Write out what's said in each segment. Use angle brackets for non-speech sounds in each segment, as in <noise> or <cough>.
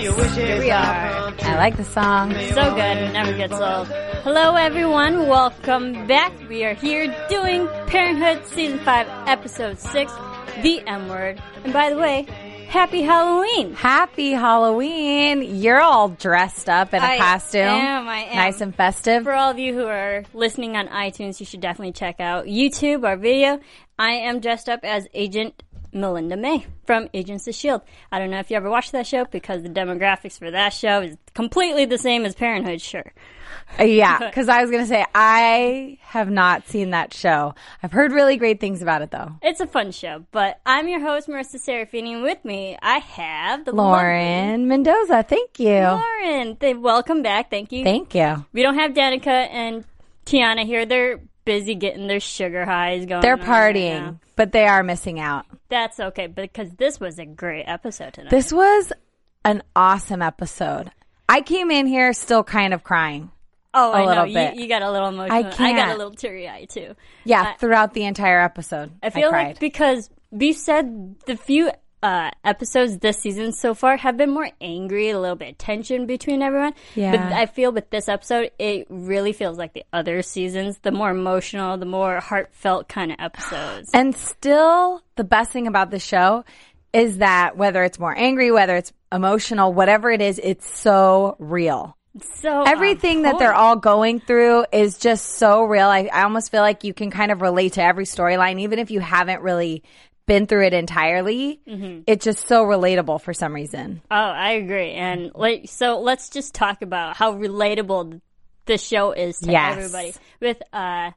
Yes, here we are. I like the song. So good, it never gets old. Hello, everyone. Welcome back. We are here doing Parenthood Season 5, Episode 6, The M Word. And by the way, Happy Halloween. Happy Halloween. You're all dressed up in a I costume. am, I am. Nice and festive. For all of you who are listening on iTunes, you should definitely check out YouTube, our video. I am dressed up as Agent Melinda May from Agents of S.H.I.E.L.D. I don't know if you ever watched that show because the demographics for that show is completely the same as Parenthood, sure. Yeah, <laughs> because I was going to say, I have not seen that show. I've heard really great things about it, though. It's a fun show, but I'm your host, Marissa Serafini, and with me, I have the Lauren Mendoza, thank you. Lauren. They, welcome back. Thank you. Thank you. we don't have Danica and Tiana here. They're busy getting their sugar highs going. They're on right partying, but they are missing out. That's okay, because this was a great episode tonight. This was an awesome episode. I came in here still kind of crying. oh, I know little you, bit. you got a little emotional. I I, got a little teary eye too. Yeah, throughout the entire episode. I feel cried. like because we said the few uh, episodes this season so far have been more angry, a little bit of tension between everyone. Yeah. But I feel with this episode, it really feels like the other seasons, the more emotional, the more heartfelt kind of episodes. And still, the best thing about the show is that whether it's more angry, whether it's emotional, whatever it is, it's so real. so Everything that they're all going through is just so real. I, I almost feel like you can kind of relate to every storyline, even if you haven't really been through it entirely. Mm-hmm. It's just so relatable for some reason. Oh, I agree. And like, so let's just talk about how relatable the show is to Yes. everybody with uh,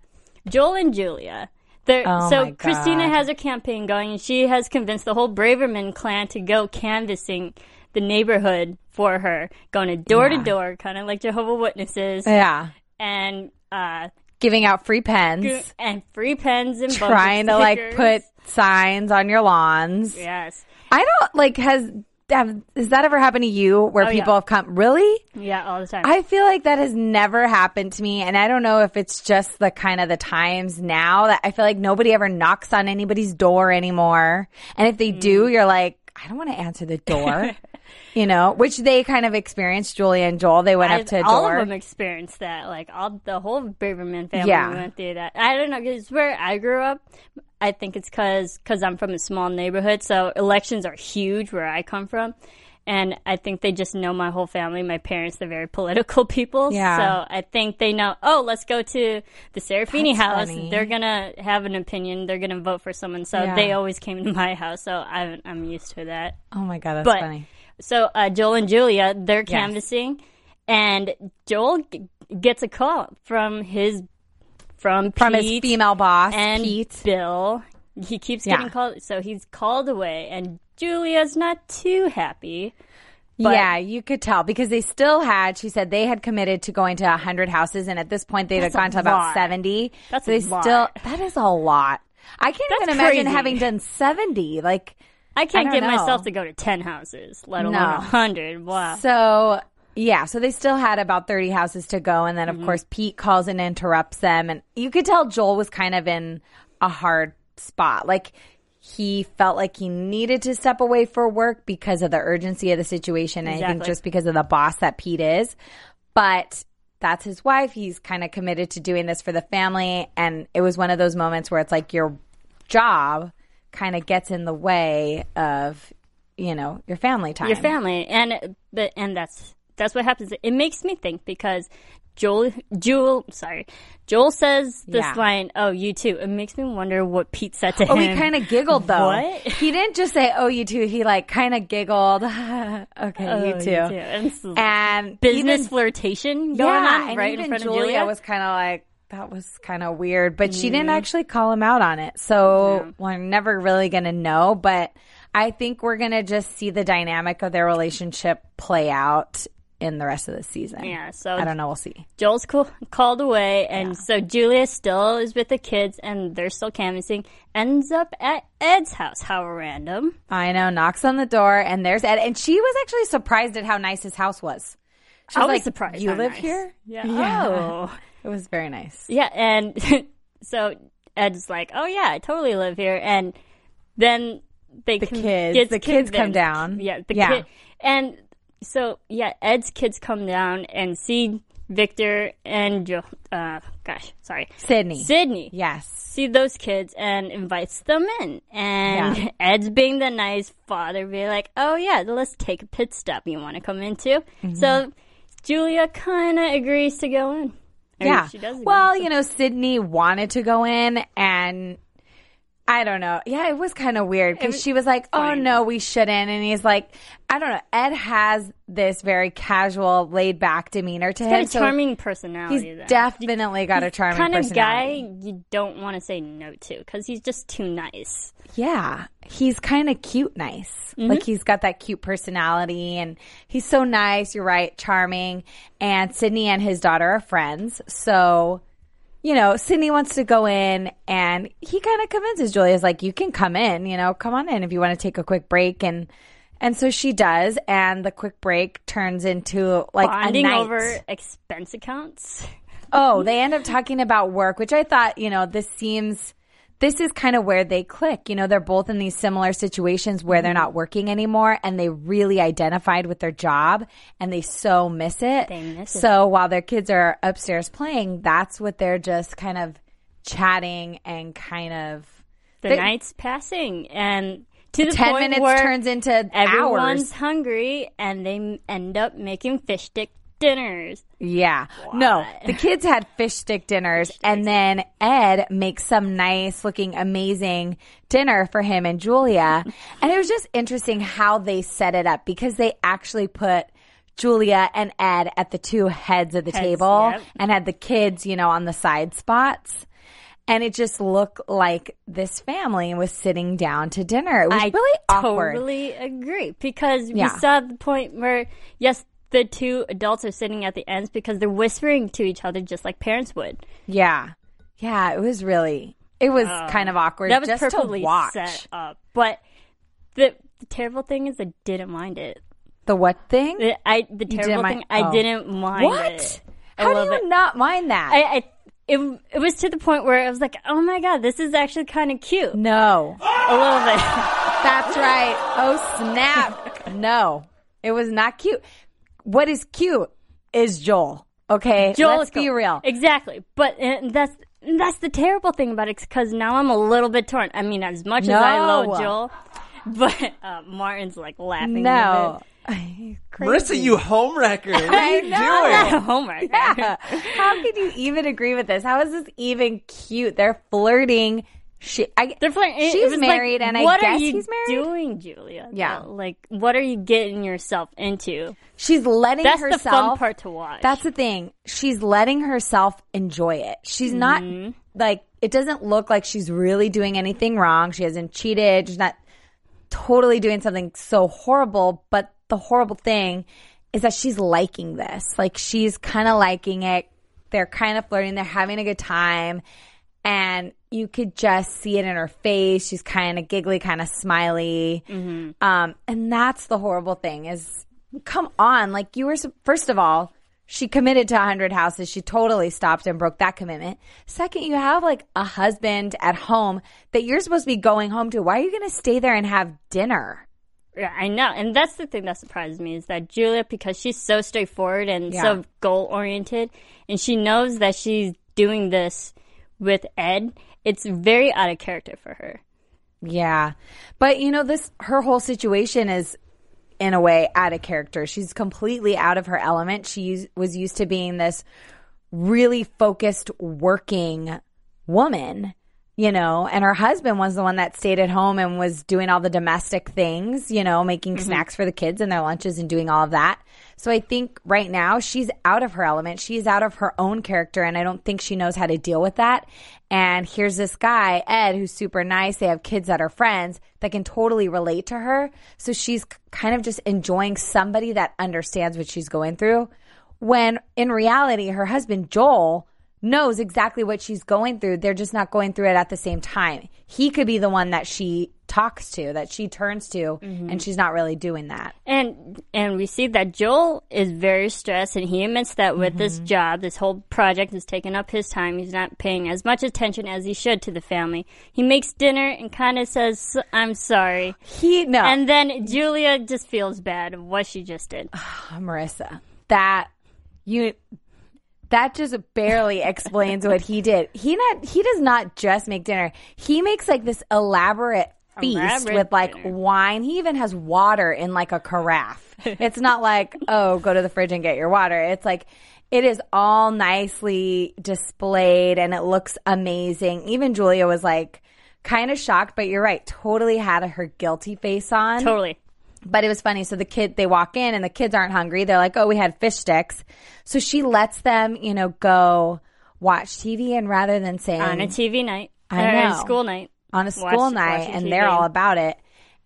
Joel and Julia. They're, Oh so Christina has her campaign going, and she has convinced the whole Braverman clan to go canvassing the neighborhood for her, going to door to door, kind of like Jehovah Witnesses, Yeah. and uh, Giving out free pens, and free pens and trying to like put signs on your lawns. yes, I don't like has have, has that ever happened to you where Oh, yeah. people have come really? yeah, all the time. I feel like that has never happened to me and I don't know if it's just the kind of the times now that I feel like nobody ever knocks on anybody's door anymore. And if they do, Mm. you're like, I don't want to answer the door. <laughs> you know, which they kind of experienced Julia and Joel. They went I- up to a all door. of them experienced that. Like all the whole Braverman family Yeah. went through that. I don't know because where I grew up, I think it's because because I'm from a small neighborhood, so elections are huge where I come from. And I think they just know my whole family. My parents, they're very <laughs> political people. Yeah. So I think they know, oh, let's go to the Serafini That's house. funny. They're going to have an opinion. They're going to vote for someone. So Yeah. they always came to <laughs> my house. So I'm, I'm used to that. oh my God, that's But funny. so uh, Joel and Julia, they're canvassing, and Joel g- gets a call from his from From his female boss, and Pete. Bill. He keeps Yeah. getting called, so he's called away, and Julia's not too happy. But- yeah, you could tell because they still had. She said they had committed to going to hundred houses, and at this point they had gone to about seventy. That's so a they lot. still. That is a lot. I can't That's even imagine crazy. having done seventy. Like I can't don't get know. myself to go to ten houses, let alone No. a hundred. Wow. so. Yeah, so they still had about 30 houses to go. And then, Mm-hmm. of course, Pete calls and interrupts them. And you could tell Joel was kind of in a hard spot. Like, he felt like he needed to step away for work because of the urgency of the situation. And I think just because of the boss that Pete is. But that's his wife. He's kind of committed to doing this for the family. And it was one of those moments where it's like your job kind of gets in the way of, you know, your family time. Your family, and but and that's that's what happens. It makes me think because Joel, Joel, sorry, Joel says this Yeah. line, "Oh, you too." It makes me wonder what Pete said to Oh, him. Oh, he kind of giggled though. What? He didn't just say, "Oh, you too." He like kind of giggled. <laughs> okay, Oh, you too. And it's And business even- flirtation going yeah, on and right even in front Julia, of Julia. was kind of like that was kind of weird, but she Mm-hmm. didn't actually call him out on it. So we're never really going to know, but I think we're going to just see the dynamic of their relationship play out in the rest of the season. Yeah, so I don't know. We'll see. Joel's cool, called away, and so Julia still is with the kids, and they're still canvassing. Ends up at Ed's house. How random! I know. Knocks on the door, and there's Ed, and she was actually surprised at how nice his house was. She I was was like, surprised. You live nice." here? Yeah. Yeah. Oh. <laughs> It was very nice. Yeah, and <laughs> so Ed's like, "Oh yeah, I totally live here," and then they The con- kids- the kids come down. Yeah, the Yeah. kid, and so yeah, Ed's kids come down and see Victor and Jo. Uh, gosh, sorry, Sydney. Sydney. yes. See those kids and invites them in, and Yeah. <laughs> Ed's being the nice father, be like, "Oh yeah, let's take a pit stop. You want to come in too?" Mm-hmm. So Julia kind of agrees to go in. Yeah. she does. agree. Well, you know, Sydney wanted to go in and I don't know. Yeah, it was kind of weird because she was like, "Oh fine. no, we shouldn't," and he's like, "I don't know." Ed has this very casual, laid back demeanor to got him. Got a so charming personality. he's though. definitely got a charming kind of guy you don't want to say no to because he's just too nice. Yeah, he's kind of cute, nice. Mm-hmm. Like he's got that cute personality, and he's so nice. You're right, charming. And Sydney and his daughter are friends, so you know, Sydney wants to go in, and he kind of convinces Julia's like, "You can come in, you know, come on in if you want to take a quick break." And and so she does, and the quick break turns into like Bonding a night. over expense accounts. Oh, they <laughs> end up talking about work, which I thought, you know, this seems, this is kind of where they click. You know, they're both in these similar situations where they're mm-hmm. not working anymore and they really identified with their job and they so miss it. They miss it. So while their kids are upstairs playing, that's what they're just kind of chatting and kind of The They- night's passing, and to the 10 point minutes where turns into everyone's hours. hungry, and they end up making fish stick dinners. Yeah. No, the kids had fish stick dinners and then Ed makes some nice looking amazing dinner for him and Julia. <laughs> and it was just interesting how they set it up because they actually put Julia and Ed at the two heads of the Heads, table yep. and had the kids, you know, on the side spots. And it just looked like this family was sitting down to dinner. It was I really awkward. totally agree because Yeah. we saw the point where yes, the two adults are sitting at the ends because they're whispering to each other just like parents would. Yeah. Yeah, it was really, it was oh. kind of awkward That was just perfectly to watch. set up. But the, the terrible thing is, I didn't mind it. The what thing? The, I the terrible didn't thing, mind- I oh. didn't mind what? it. a How do you bit. not mind that? I, I it it was to the point where I was like, oh my god, this is actually kind of cute. no. A little bit. <laughs> That's right. Oh, snap. no. It was not cute. What is cute is Joel. Okay? Joel Let's be cool. real. Exactly. But that's that's the terrible thing about it because now I'm a little bit torn. I mean, as much as I love Joel, <laughs> but uh, Martin's like laughing. a No. <laughs> Marissa, you homewrecker. <laughs> What are you know. doing? bit. Homework. Yeah. How could you even agree with this? How is this even cute? They're flirting. She, I, They're it She's married, like, and I what guess are you he's married. doing, Julia? Yeah. Like, what are you getting yourself into? she's letting That's herself. the fun part to watch. That's the thing. She's letting herself enjoy it. She's not Mm-hmm. like it doesn't look like she's really doing anything wrong. She hasn't cheated. She's not totally doing something so horrible, but the horrible thing is that she's liking this. Like she's kind of liking it. They're kind of flirting. They're having a good time. And you could just see it in her face. She's kind of giggly, kind of smiley. Um, and that's the horrible thing is come on. Like you were, first of all, she committed to 100 houses. She totally stopped and broke that commitment. Second, you have like a husband at home that you're supposed to be going home to. Why are you going to stay there and have dinner? Yeah, I know. And that's the thing that surprised me is that Julia, because she's so straightforward and Yeah. so goal oriented, and she knows that she's doing this with Ed, it's very out of character for her. Yeah. But you know, this, her whole situation is, in a way out of character. She's completely out of her element. She was used to being this really focused working woman, you know, and her husband was the one that stayed at home and was doing all the domestic things, you know, making mm-hmm. snacks for the kids and their lunches and doing all of that. So I think right now she's out of her element. She's out of her own character and I don't think she knows how to deal with that. And here's this guy, Ed, who's super nice. They have kids that are friends that can totally relate to her. So she's kind of just enjoying somebody that understands what she's going through. When in reality, her husband, Joel, knows exactly what she's going through. They're just not going through it at the same time. He could be the one that she talks to, that she turns to, and she's not really doing that. And and we see that Joel is very stressed, and he admits that with this Mm-hmm. job, this whole project is taking up his time. He's not paying as much attention as he should to the family. He makes dinner and kind of says, "I'm sorry," He no, and then Julia just feels bad of what she just did. Marissa, that you that just barely explains what he did. He not he does not just make dinner. He makes like this elaborate feast with like dinner. wine. He even has water in like a carafe. <laughs> it's not like, oh, go to the fridge and get your water. It's like it is all nicely displayed and it looks amazing. Even Julia was like kind of shocked, but you're right, totally had her guilty face on. Totally. But it was funny. So the kid, they walk in and the kids aren't hungry. They're like, oh, we had fish sticks. So she lets them, you know, go watch TV and rather than saying On a TV night, I or know. school night. On a Watch- school night watching and TV. they're all about it.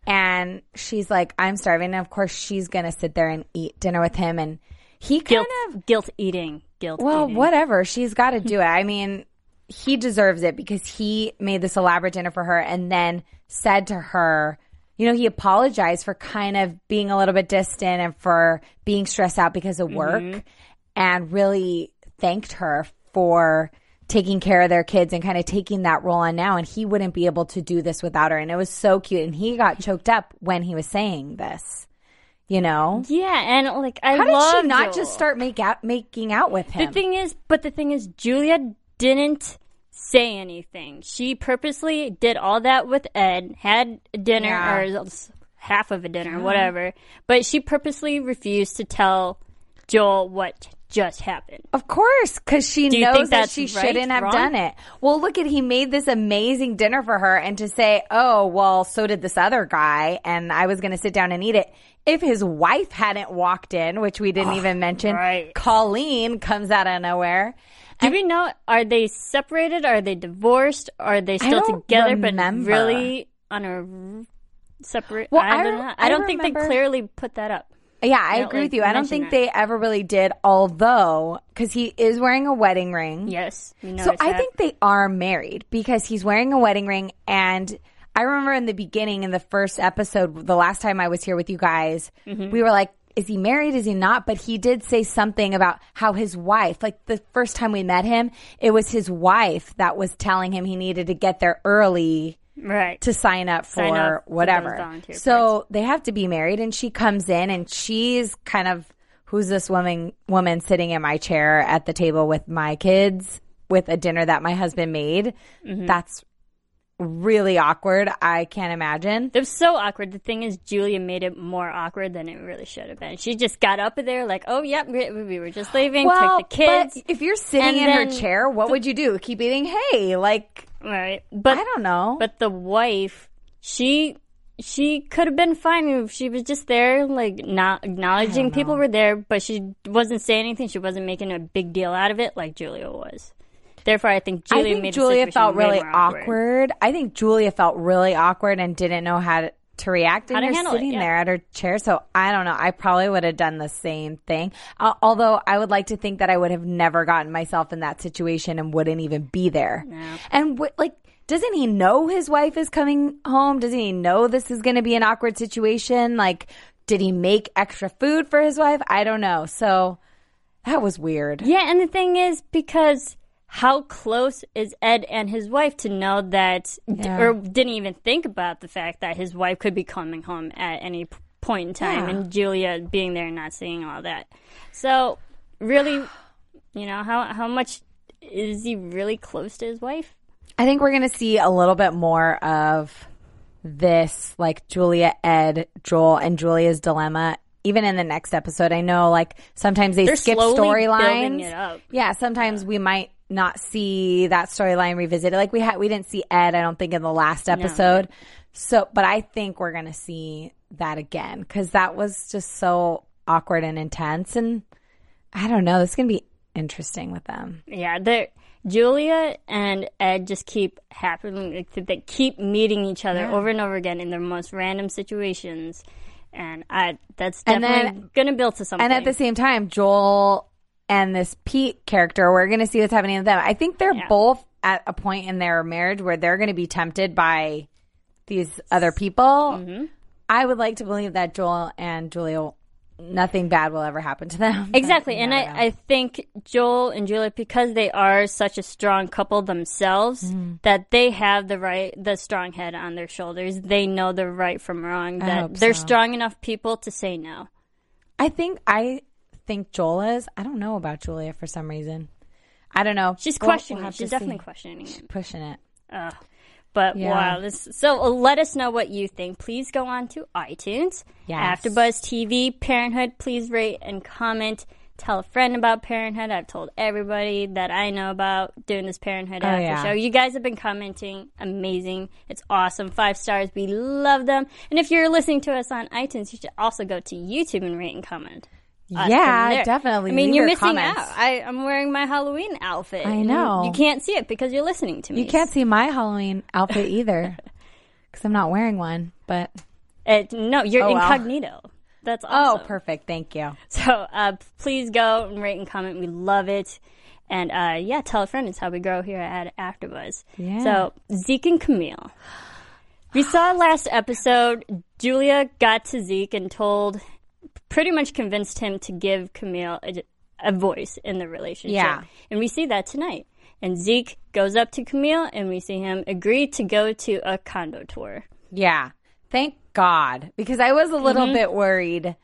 And she's like, I'm starving. And of course she's going to sit there and eat dinner with him. And he kind of, guilt eating, guilt. well, eating. whatever. She's got to <laughs> do it. I mean, he deserves it because he made this elaborate dinner for her and then said to her, you know, he apologized for kind of being a little bit distant and for being stressed out because of mm-hmm. work and really thanked her for taking care of their kids and kind of taking that role on now. And he wouldn't be able to do this without her. And it was so cute. And he got choked up when he was saying this, you know? Yeah, and like I How did love she not Joel. just start make out, making out with him? The thing is, but the thing is, Julia didn't say anything. She purposely did all that with Ed, had dinner Yeah. or half of a dinner, whatever. But she purposely refused to tell Joel what just happened. Of course, because she knows that she right, shouldn't have wrong? done it. Well, look at he made this amazing dinner for her, and to say, "Oh, well, so did this other guy," and I was going to sit down and eat it. If his wife hadn't walked in, which we didn't even mention, right. Colleen comes out of nowhere. Do we know? Are they separated? Are they divorced? Are they still together, remember. but really on a separate? Well, I don't. I I don't think they clearly put that up. Yeah, I agree like, with you. I don't think they ever really did, although because he is wearing a wedding ring. Yes, So I that. think they are married because he's wearing a wedding ring and I remember in the beginning in the first episode the last time I was here with you guys Mm-hmm. we were like is he married is he not but he did say something about how his wife like the first time we met him it was his wife that was telling him he needed to get there early right. to sign up for Sign up whatever. so they have to be married, and she comes in, and she's kind of who's this woman woman sitting in my chair at the table with my kids with a dinner that my husband made. Mm-hmm. That's really awkward. I can't imagine. It was so awkward. The thing is, Julia made it more awkward than it really should have been. She just got up there like, "Oh, yep, we, we were just leaving, Well, took the kids." but if you're sitting in her chair, what would you do? Keep eating hay? Like right, but I don't know. But the wife, she she could have been fine if she was just there, like not acknowledging people were there, but she wasn't saying anything. She wasn't making a big deal out of it like Julia was. Therefore, I think Julia I think made Julia felt really awkward. awkward. I think Julia felt really awkward and didn't know how to, to react. And you're handle it, sitting yeah. there at her chair, so I don't know. I probably would have done the same thing. Uh, although I would like to think that I would have never gotten myself in that situation and wouldn't even be there. And w- like, doesn't he know his wife is coming home? Doesn't he know this is going to be an awkward situation? Like, did he make extra food for his wife? I don't know. So that was weird. Yeah, and the thing is because how close is Ed and his wife to know that, Yeah. or didn't even think about the fact that his wife could be coming home at any point in time, Yeah. and Julia being there and not seeing all that. So, really, you know, how how much is he really close to his wife? I think we're going to see a little bit more of this like Julia, Ed, Joel, and Julia's dilemma. Even in the next episode, I know like sometimes they They're skip storylines. Yeah, sometimes we might not see that storyline revisited. Like we had, we didn't see Ed. I don't think in the last episode. So, but I think we're gonna see that again because that was just so awkward and intense. And I don't know. This is gonna be interesting with them. Yeah, they Julia and Ed just keep happening. like, They keep meeting each other over and over again in the most random situations, and I that's And definitely then- going to build to something. And at the same time, Joel and this Pete character, we're going to see what's happening with them. I think they're Yeah. both at a point in their marriage where they're going to be tempted by these other people. Mm-hmm. I would like to believe that Joel and Julia, nothing bad will ever happen to them. <laughs> Exactly. And you never know. I, I think Joel and Julia, because they are such a strong couple themselves, Mm-hmm. that they have the right, the strong head on their shoulders. They know the right from wrong. That they're so. strong enough people to say no. I think I think Joel is. I don't know about Julia for some reason. I don't know. She's We'll- we'll questioning. She's to see. definitely questioning it. pushing it. But Yeah. wow, this so uh, let us know what you think. Please go on to iTunes, Yes. AfterBuzz TV, Parenthood. Please rate and comment. Tell a friend about Parenthood. I've told everybody that I know about doing this Parenthood after Oh, yeah. show. You guys have been commenting, amazing. It's awesome. Five stars. We love them. And if you're listening to us on iTunes, you should also go to YouTube and rate and comment. Us Yeah, definitely. I mean, Leave you're missing comments. out. I, I'm wearing my Halloween outfit. I know. You, you can't see it because you're listening to me. You can't see my Halloween <laughs> outfit either because I'm not wearing one. But It, no, you're Oh, well. incognito. That's oh, awesome. perfect. Thank you. So uh, please go and rate and comment. We love it. And uh, yeah, tell a friend. It's how we grow here at AfterBuzz. Yeah. So Zeke and Camille. We saw last episode. Julia got to Zeke and told, pretty much convinced him to give Camille a, a voice in the relationship. Yeah. And we see that tonight. And Zeke goes up to Camille, and we see him agree to go to a condo tour. Yeah. Thank God. Because I was a little Mm-hmm. bit worried.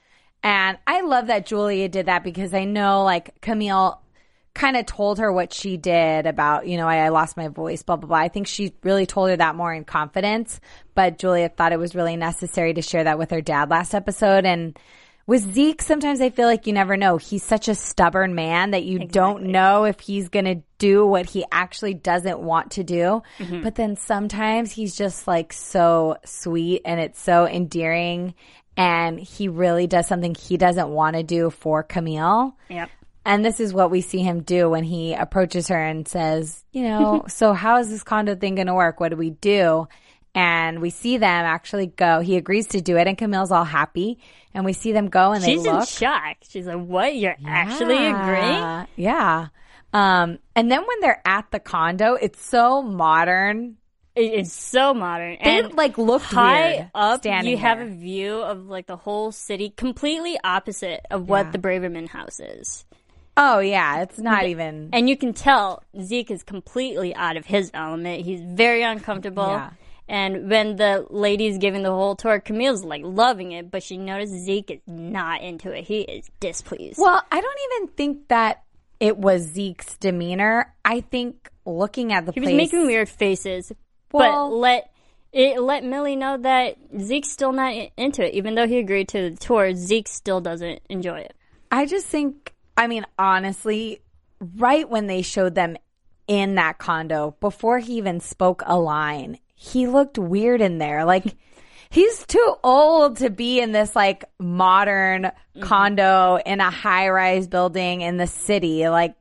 And I love that Julia did that because I know like Camille kind of told her what she did about, you know, I, I lost my voice, blah, blah, blah. I think she really told her that more in confidence. But Julia thought it was really necessary to share that with her dad last episode. And with Zeke, sometimes I feel like you never know. He's such a stubborn man that you don't know if he's going to do what he actually doesn't want to do. Mm-hmm. But then sometimes he's just like so sweet and it's so endearing. And he really does something he doesn't want to do for Camille. Yep. And this is what we see him do when he approaches her and says, you know, <laughs> so how is this condo thing going to work? What do we do? And we see them actually go. He agrees to do it, and Camille's all happy. And we see them go, and She's they in shock. She's like, "What? You're actually agreeing?" Yeah. Yeah. Um, and then when they're at the condo, it's so modern. It- It's so modern They and like looked high weird up. You have there. a view of like the whole city, completely opposite of what the Braverman house is, Oh yeah, it's not even. and you can tell Zeke is completely out of his element. He's very uncomfortable. Yeah. And when the lady's giving the whole tour, Camille's like loving it, but she notices Zeke is not into it. He is displeased. Well, I don't even think that it was Zeke's demeanor. I think looking at the he was making weird faces, Well- but let it let Millie know that Zeke's still not into it, even though he agreed to the tour. Zeke still doesn't enjoy it. I just think, I mean, honestly, right when they showed them in that condo, before he even spoke a line, he looked weird in there. Like, <laughs> he's too old to be in this like modern mm-hmm. condo in a high rise building in the city. Like,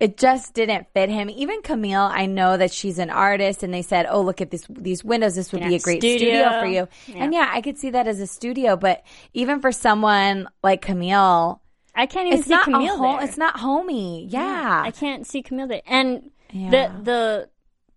it just didn't fit him. Even Camille, I know that she's an artist, and they said, "Oh, look at this these windows. This would be a great studio, studio. for you." And yeah, I could see that as a studio. But even for someone like Camille, I can't even it's see not Camille there. It's not homey. Yeah, I can't see Camille there. And Yeah. the the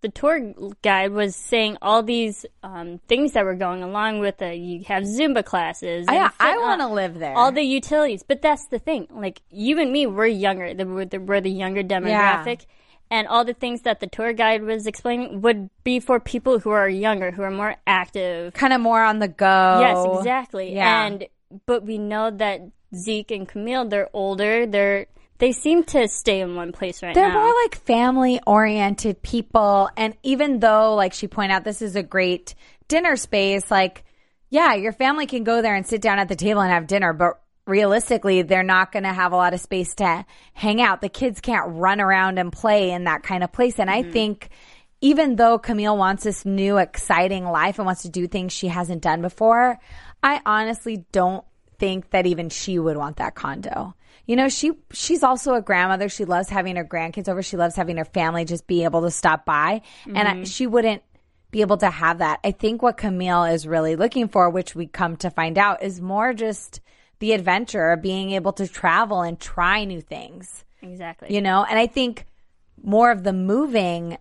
the tour guide was saying all these um, things that were going along with it. You have Zumba classes. I, and I want to live there. all the utilities. But that's the thing. Like you and me, we're younger. The- We're the, we're the younger demographic. And all the things that the tour guide was explaining would be for people who are younger, who are more active. kind of more on the go. Yes, exactly. Yeah. And but we know that Zeke and Camille, they're older. They're they seem to stay in one place right now. They're more like family oriented people. And even though, like she pointed out, this is a great dinner space, like, yeah, your family can go there and sit down at the table and have dinner, but realistically, they're not going to have a lot of space to hang out. The kids can't run around and play in that kind of place. And I mm-hmm. think even though Camille wants this new exciting life and wants to do things she hasn't done before, I honestly don't think that even she would want that condo. You know, she she's also a grandmother. She loves having her grandkids over. She loves having her family just be able to stop by, and I, mm-hmm. she wouldn't be able to have that. I think what Camille is really looking for, which we come to find out, is more just the adventure of being able to travel and try new things. Exactly. You know, and I think more of the moving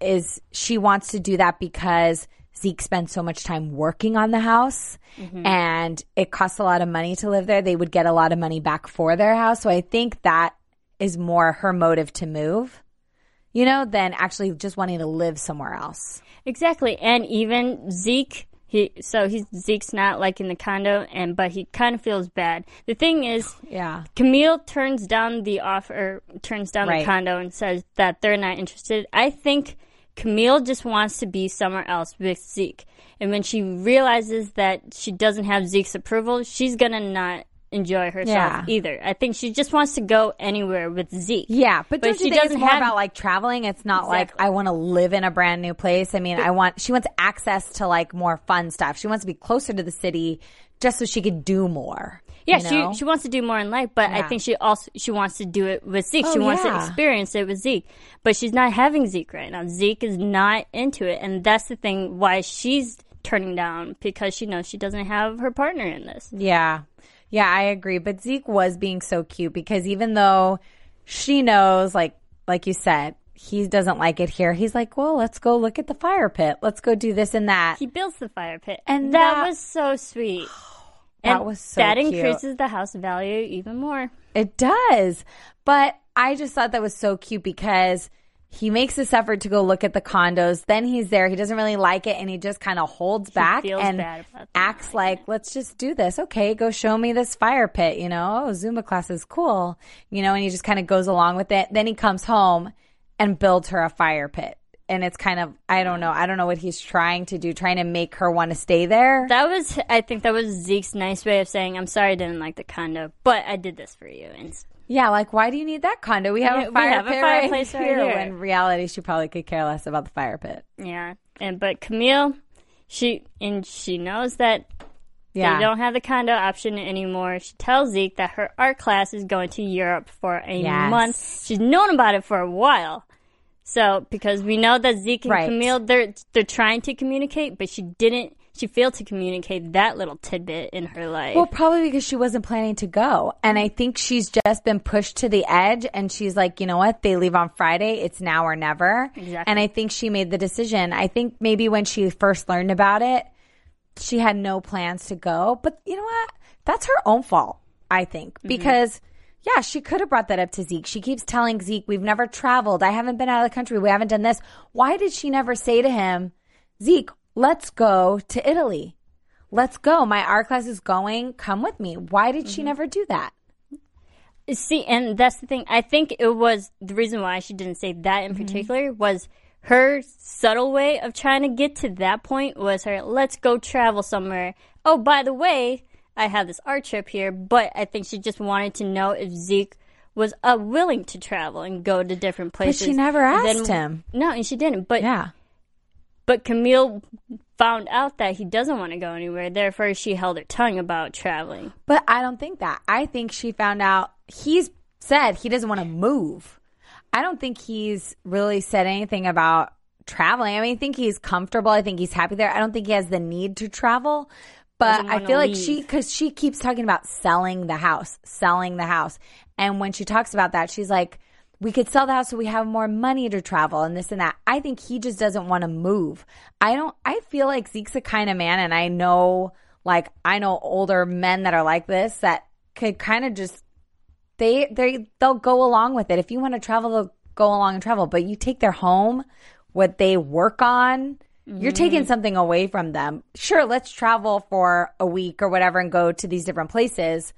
is she wants to do that because Zeke spends so much time working on the house mm-hmm. and it costs a lot of money to live there. They would get a lot of money back for their house. So I think that is more her motive to move, you know, than actually just wanting to live somewhere else. Exactly, and even Zeke, he so he's Zeke's not like in the condo, and but he kind of feels bad. The thing is, Yeah. Camille turns down the offer, turns down Right. the condo, and says that they're not interested. I think Camille just wants to be somewhere else with Zeke, and when she realizes that she doesn't have Zeke's approval, she's gonna not enjoy herself Yeah. either. I think she just wants to go anywhere with Zeke. Yeah, but, But don't she think it's doesn't more have- about like traveling? It's not like I want to live in a brand new place. I mean, I want she wants access to like more fun stuff. She wants to be closer to the city just so she could do more. Yeah, you know? she she wants to do more in life, but I think she also she wants to do it with Zeke. Oh, she wants to experience it with Zeke, but she's not having Zeke right now. Zeke is not into it, and that's the thing why she's turning down because she knows she doesn't have her partner in this. Yeah. Yeah, I agree. But Zeke was being so cute because even though she knows, like, like you said, he doesn't like it here. He's like, well, let's go look at the fire pit. Let's go do this and that. He builds the fire pit, And that, that- was so sweet. <sighs> <sighs> That was so that cute. increases the house value even more. It does. But I just thought that was so cute because he makes this effort to go look at the condos. Then he's there. He doesn't really like it and he just kind of holds back and acts like, let's just do this. Okay, go show me this fire pit. You know, oh, Zumba class is cool. You know, and he just kind of goes along with it. Then he comes home and builds her a fire pit. And it's kind of, I don't know. I don't know what he's trying to do, trying to make her want to stay there. That was, I think, that was Zeke's nice way of saying, "I'm sorry, I didn't like the condo, but I did this for you." And Yeah, like why do you need that condo? We have Yeah, a we fire have a fireplace right right here. here. When in reality, she probably could care less about the fire pit. Yeah, and but Camille, she and she knows that Yeah, they don't have the condo option anymore. She tells Zeke that her art class is going to Europe for a Yes. month. She's known about it for a while. So because we know that Zeke and Right. Camille they're they're trying to communicate, but she didn't. She failed to communicate that little tidbit in her life. Well, probably because she wasn't planning to go. And I think she's just been pushed to the edge and she's like, you know what? They leave on Friday. It's now or never. Exactly. And I think she made the decision. I think maybe when she first learned about it, she had no plans to go. But you know what? That's her own fault, I think. Mm-hmm. Because yeah, she could have brought that up to Zeke. She keeps telling Zeke, we've never traveled. I haven't been out of the country. We haven't done this. Why did she never say to him, Zeke, let's go to Italy? Let's go. My art class is going. Come with me. Why did she mm-hmm. never do that? See, and that's the thing. I think it was the reason why she didn't say that in mm-hmm. particular was her subtle way of trying to get to that point was her, let's go travel somewhere. Oh, by the way, I have this art trip here, but I think she just wanted to know if Zeke was uh, willing to travel and go to different places. she never asked him. No, and she didn't. But Yeah. but Camille found out that he doesn't want to go anywhere. Therefore, she held her tongue about traveling. But I don't think that. I think she found out he's said he doesn't want to move. I don't think he's really said anything about traveling. I mean, I think he's comfortable. I think he's happy there. I don't think he has the need to travel. But I feel like she, because she keeps talking about selling the house, selling the house. And when she talks about that, she's like, we could sell the house so we have more money to travel and this and that. I think he just doesn't want to move. I don't, I feel like Zeke's a kind of man, and I know, like, I know older men that are like this that could kind of just they they they'll go along with it. If you want to travel, they'll go along and travel. But you take their home, what they work on, you're taking something away from them. Sure, let's travel for a week or whatever and go to these different places.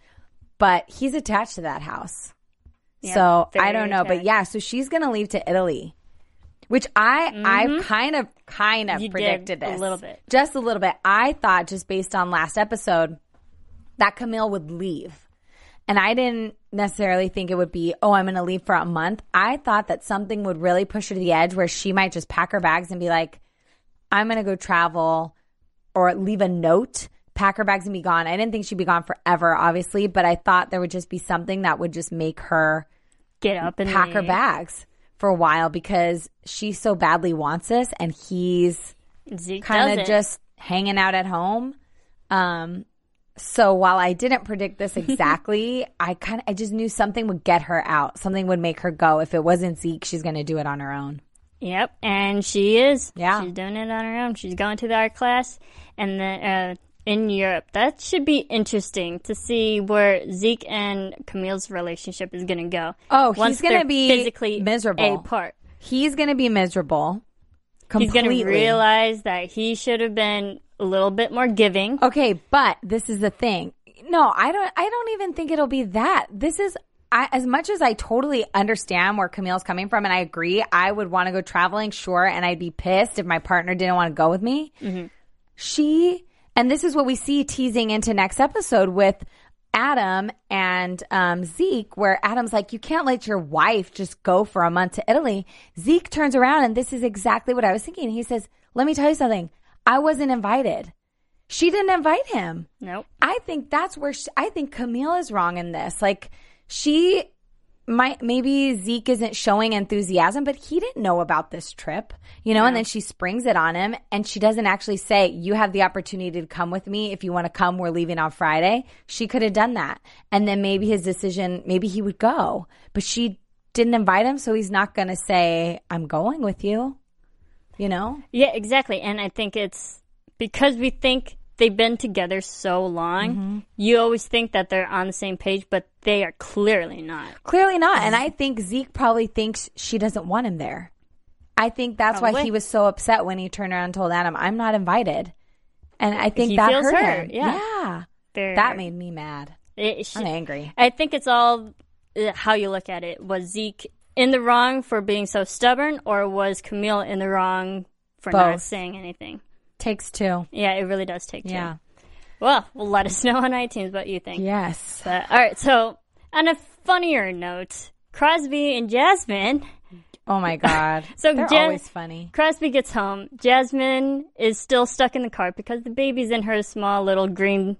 But he's attached to that house. so I don't know. But yeah, so she's gonna leave to Italy. which I I kind of kind of Mm-hmm. You predicted a little bit. just a little bit. I thought just based on last episode that Camille would leave, and I didn't necessarily think it would be oh I'm going to leave for a month. I thought that something would really push her to the edge where she might just pack her bags and be like, I'm going to go travel or leave a note. Pack her bags and be gone. I didn't think she'd be gone forever, obviously, but I thought there would just be something that would just make her Get up and pack her bags for a while because she so badly wants this and he's kind of just hanging out at home. Um so while I didn't predict this <laughs> exactly, I kind of I just knew something would get her out. Something would make her go. If it wasn't Zeke, she's going to do it on her own. Yep, and she is. Yeah. she's doing it on her own. She's going to the art class, and then uh, in Europe. That should be interesting to see where Zeke and Camille's relationship is going to go. Oh, he's gonna be physically miserable. apart. He's going to be miserable. He's going to realize that he should have been a little bit more giving. Okay, but this is the thing. No, I don't. I don't even think it'll be that. This is. I, as much as I totally understand where Camille's coming from, and I agree, I would want to go traveling, sure, and I'd be pissed if my partner didn't want to go with me. She, and this is what we see teasing into next episode with Adam and um, Zeke, where Adam's like, you can't let your wife just go for a month to Italy. Zeke turns around, and this is exactly what I was thinking. He says, let me tell you something. I wasn't invited. She didn't invite him. Nope. I think that's where she, I think Camille is wrong in this. Like she might maybe Zeke isn't showing enthusiasm, but he didn't know about this trip, you know. And then she springs it on him, and she doesn't actually say, "You have the opportunity to come with me if you want to come. We're leaving on Friday." She could have done that, and then maybe his decision, maybe he would go, but she didn't invite him, so he's not going to say, "I'm going with you." You know? Yeah, exactly. And I think it's because we think they've been together so long, Mm-hmm. you always think that they're on the same page, but they are clearly not. Clearly not. And I think Zeke probably thinks she doesn't want him there. I think that's why he was so upset when he turned around and told Adam, I'm not invited. And I think He that hurt, him. yeah. Very That made me mad. It, she- I'm angry. I think it's all uh, how you look at it. Was Zeke in the wrong for being so stubborn, or was Camille in the wrong for not saying anything? Takes two. Yeah, it really does take two. Yeah. Well, well, let us know on iTunes what you think. Yes. But, all right, so on a funnier note, Crosby and Jasmine. Oh my God. <laughs> So They're Ja- always funny. Crosby gets home. Jasmine is still stuck in the car because the baby's in her small little green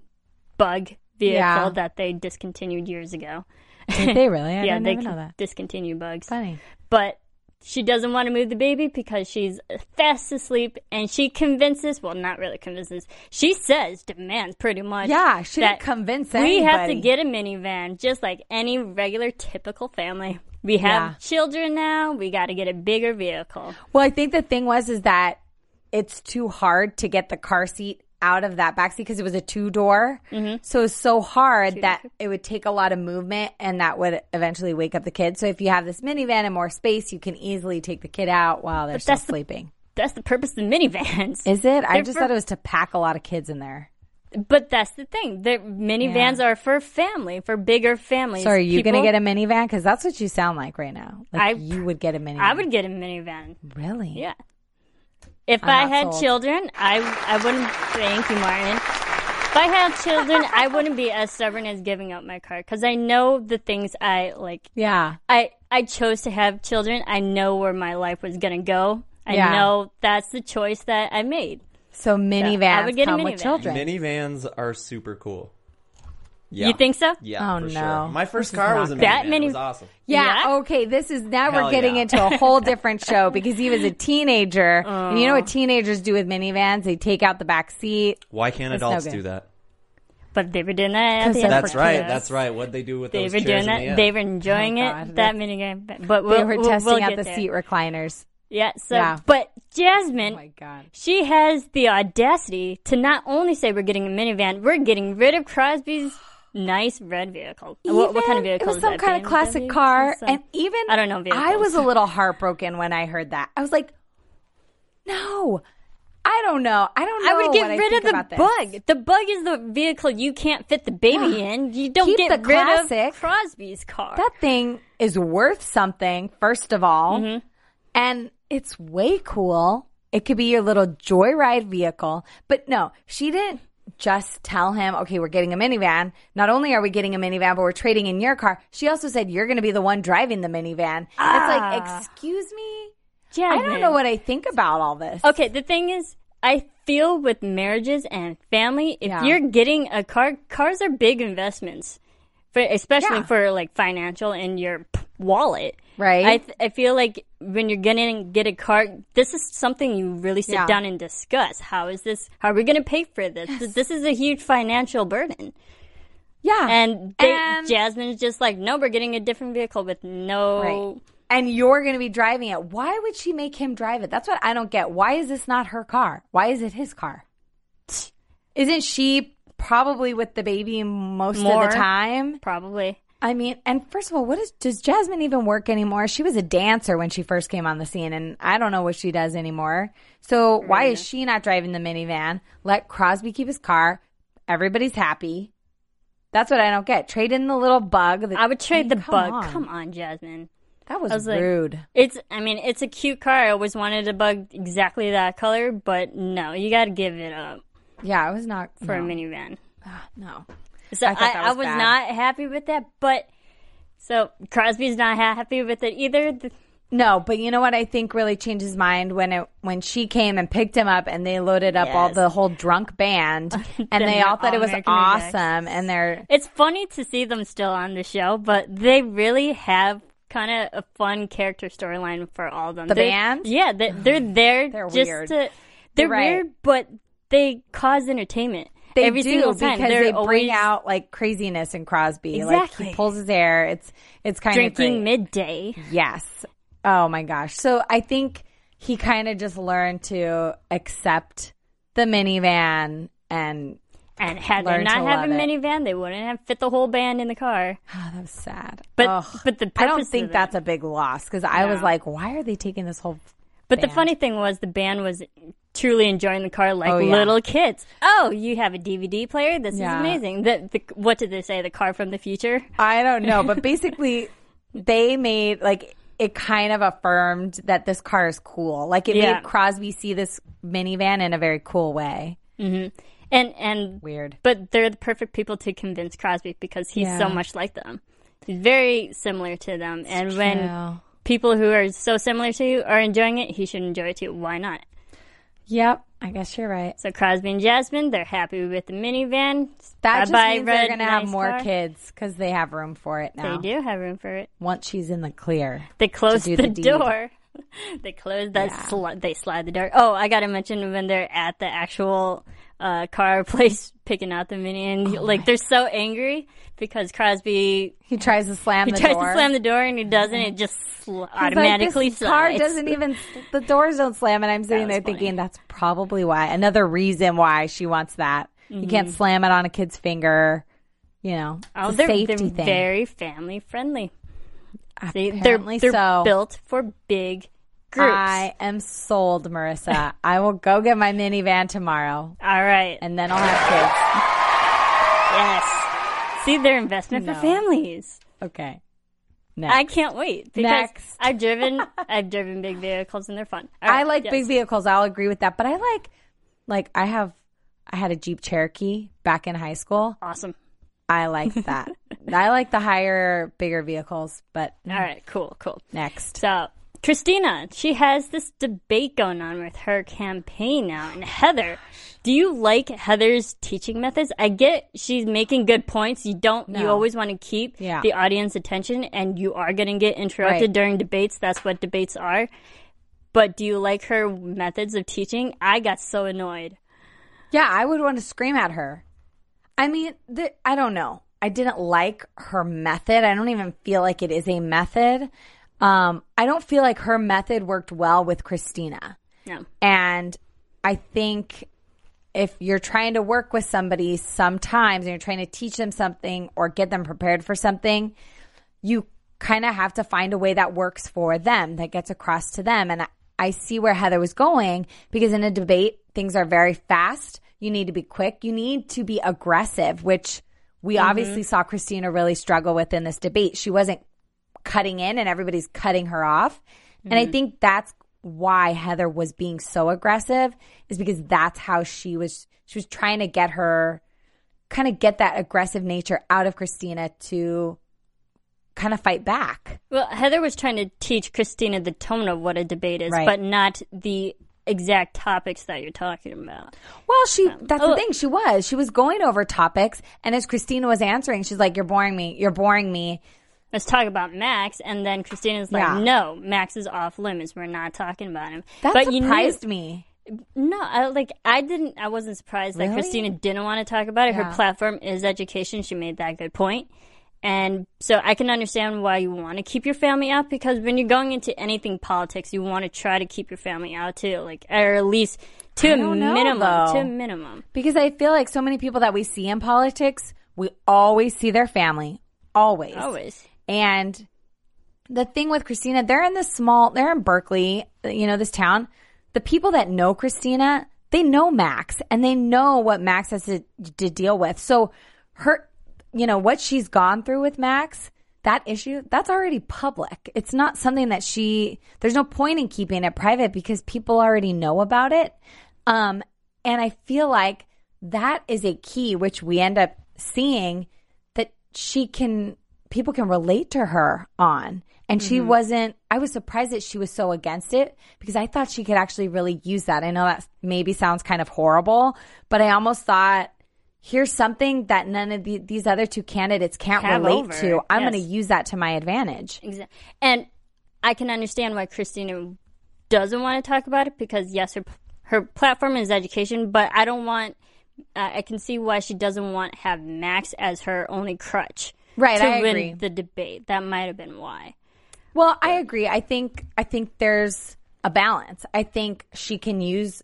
bug vehicle Yeah. that they discontinued years ago. Did they really? I <laughs> yeah, they know that. discontinue bugs. Funny. But she doesn't want to move the baby because she's fast asleep and she convinces, well, not really convinces, she says, demands pretty much. Yeah, she that didn't convince anybody. We have to get a minivan just like any regular, typical family. We have Yeah. children now. We got to get a bigger vehicle. Well, I think the thing was is that it's too hard to get the car seat out of that backseat because it was a two door. Mm-hmm. So it's so hard that it would take a lot of movement and that would eventually wake up the kid. So if you have this minivan and more space, you can easily take the kid out while they're still the- sleeping. That's the purpose of minivans. Is it? I They're just for- thought it was to pack a lot of kids in there. But that's the thing. The minivans are for family, for bigger families. So are you going to get a minivan? Because that's what you sound like right now. Like I- you would get a minivan. I would get a minivan. Really? Yeah. If I'm I had sold. children, I I wouldn't. Thank you, Martin. If I had children, I wouldn't be as stubborn as giving up my car because I know the things I like. Yeah. I I chose to have children. I know where my life was gonna go. I Yeah. know that's the choice that I made. So minivans would get a come with children. Minivans are super cool. Yeah. You think so? Yeah, Oh, for no. sure. My first This car was a minivan. That mini- It was awesome. Yeah, Yeah? okay. This is now Hell we're getting yeah. into a whole <laughs> different show because he was a teenager. <laughs> and you know what teenagers do with minivans? They take out the back seat. Why can't That's no adults good. do that? But they were doing that at 'Cause the. That's right. kids. That's right. What they do with They those were chairs doing that. the. They were enjoying Oh, it. God. That minigame. But we'll, They were we'll- testing we'll out the there. seat recliners. Yeah. So, Yeah. but Jasmine, Oh my god. she has the audacity to not only say we're getting a minivan, we're getting rid of Crosby's nice red vehicle. what, what kind of vehicle? It was some kind of classic BMW? car, Some- and even I don't know I was a <laughs> little heartbroken when I heard that. I was like, "No, I don't know. I don't know." I would get rid of the this. bug. The bug is the vehicle you can't fit the baby Yeah. in. You don't Keep get the rid classic. of Crosby's car. That thing is worth something, first of all, Mm-hmm. and it's way cool. It could be your little joyride vehicle. But no, she didn't just tell him, okay, we're getting a minivan. Not only are we getting a minivan, but we're trading in your car. She also said, you're going to be the one driving the minivan. It's like, ah. excuse me? I don't know what I think about all this. Okay, the thing is, I feel with marriages and family, if Yeah. you're getting a car, cars are big investments, for especially Yeah. for like financial and your p- wallet. Right. I th- I feel like when you're gonna get a car, this is something you really sit Yeah. down and discuss. How is this? How are we gonna pay for this? This- This is a huge financial burden. Yeah. And, they, And- Jasmine's just like, no, we're getting a different vehicle with no. Right. And you're going to be driving it. Why would she make him drive it? That's what I don't get. Why is this not her car? Why is it his car? <sighs> Isn't she probably with the baby most More. of the time? Probably. I mean, and first of all, what is does Jasmine even work anymore? She was a dancer when she first came on the scene, and I don't know what she does anymore. So why is she not driving the minivan? Let Crosby keep his car. Everybody's happy. That's what I don't get. Trade in the little bug. that- I would trade mean, the come bug. on. Come on, Jasmine. That was, I was like- rude. It's, I mean, it's a cute car. I always wanted a bug exactly that color, but no, you got to give it up yeah, I was not for a no. minivan. Ah, no. So I that I was was not happy with that, but so Crosby's not happy with it either. No, but you know what I think really changed his mind when it when she came and picked him up and they loaded up all the whole drunk band <laughs> and they all thought it was Rejects. awesome and they're It's funny to see them still on the show, but they really have kind of a fun character storyline for all of them. The They're- band? Yeah, they're, they're there <sighs> They're just weird. to. They're right. weird, but they cause entertainment. They every do because they bring out like craziness in Crosby. Like he pulls his hair. It's it's kind of drinking midday. Yes. Oh my gosh. So I think he kind of just learned to accept the minivan and And had they not have a it. minivan, they wouldn't have fit the whole band in the car. oh, that was sad. But Ugh. but the I don't think of it- that's a big loss because I was like, why are they taking this whole? But the funny thing was, the band was truly enjoying the car like Oh, yeah. little kids. Oh, you have a DVD player? This Yeah. is amazing. The, the what did they say? The car from the future? I don't know, but <laughs> basically, they made like it kind of affirmed that this car is cool. Like it Yeah. made Crosby see this minivan in a very cool way. Mm-hmm. And and Weird. but they're the perfect people to convince Crosby because he's so much like them. He's very similar to them. and when people who are so similar to you are enjoying it, he should enjoy it too. Why not? Yep, I guess you're right. So Crosby and Jasmine, they're happy with the minivan. That just Bye-bye, means they're red, going to have nice more car. kids because they have room for it now. They do have room for it. Once she's in the clear. They close do the, the deed. door. <laughs> they close that. Yeah. Sli- they slide the door. Oh, I gotta mention when they're at the actual uh, car <laughs> place picking out the mini, and Oh like they're so angry because Crosby He tries to slam he the tries door. to slam the door and he doesn't. It just sl- like, automatically this car doesn't even the doors don't slam and i'm sitting there funny. thinking that's probably why another reason why she wants that you can't slam it on a kid's finger you know it's Oh, they're, safety they're thing very family friendly. See, they're Apparently they're so. built for big groups. i am sold marissa i will go get my minivan tomorrow All right. and then i'll have kids. yes. See, they're investment No. for families. okay I can't wait because Next. I've driven I've driven big vehicles and they're fun. All I like yes. big vehicles. I'll agree with that. But I like, like, I have, I had a Jeep Cherokee back in high school. Awesome. I like that. <laughs> I like the higher, bigger vehicles. But All right, cool, cool. next, So Christina, she has this debate going on with her campaign now. And Heather, do you like Heather's teaching methods? I get she's making good points. You don't. You always want to keep Yeah. the audience attention, and you are going to get interrupted Right. during debates. That's what debates are. But do you like her methods of teaching? I got so annoyed. yeah, I would want to scream at her. I mean, the, I don't know. I didn't like her method. I don't even feel like it is a method. Um, I don't feel like her method worked well with Christina. No. And I think if you're trying to work with somebody sometimes and you're trying to teach them something or get them prepared for something, you kind of have to find a way that works for them, that gets across to them. And I, I see where Heather was going because in a debate, things are very fast. You need to be quick. You need to be aggressive, which we obviously saw Christina really struggle with in this debate. She wasn't cutting in and everybody's cutting her off. And I mm-hmm. think that's why Heather was being so aggressive is because that's how she was she was trying to get her kind of get that aggressive nature out of Christina to kind of fight back. Well, Heather was trying to teach Christina the tone of what a debate is, Right. but not the exact topics that you're talking about. Well, she um, that's oh. the thing. She was. She was going over topics and as Christina was answering, she's like, You're boring me. You're boring me. Let's talk about Max, and then Christina's like, Yeah. "No, Max is off limits. We're not talking about him." That but you surprised knew, me. No, I like I didn't. I wasn't surprised that Christina didn't want to talk about it. Yeah. Her platform is education. She made that good point. and so I can understand why you want to keep your family out because when you're going into anything politics, you want to try to keep your family out too, like or at least to a don't know, minimum. To a minimum. Because I feel like so many people that we see in politics, we always see their family. Always. Always. And the thing with Christina, they're in this small, they're in Berkeley, you know, this town. The people that know Christina, they know Max and they know what Max has to, to deal with. So her, you know, what she's gone through with Max, that issue, that's already public. It's not something that she, there's no point in keeping it private because people already know about it. Um, and I feel like that is a key, which we end up seeing that she can, people can relate to her on. And she wasn't, I was surprised that she was so against it because I thought she could actually really use that. I know that maybe sounds kind of horrible, but I almost thought, here's something that none of the, these other two candidates can't Have relate over, to. I'm yes. going to use that to my advantage. Exactly. And I can understand why Christina doesn't want to talk about it because yes, her her platform is education, but I don't want. Uh, I can see why she doesn't want to have Max as her only crutch. Right, to I win agree. the debate. That might have been why. Well, I agree. I think I think there's a balance. I think she can use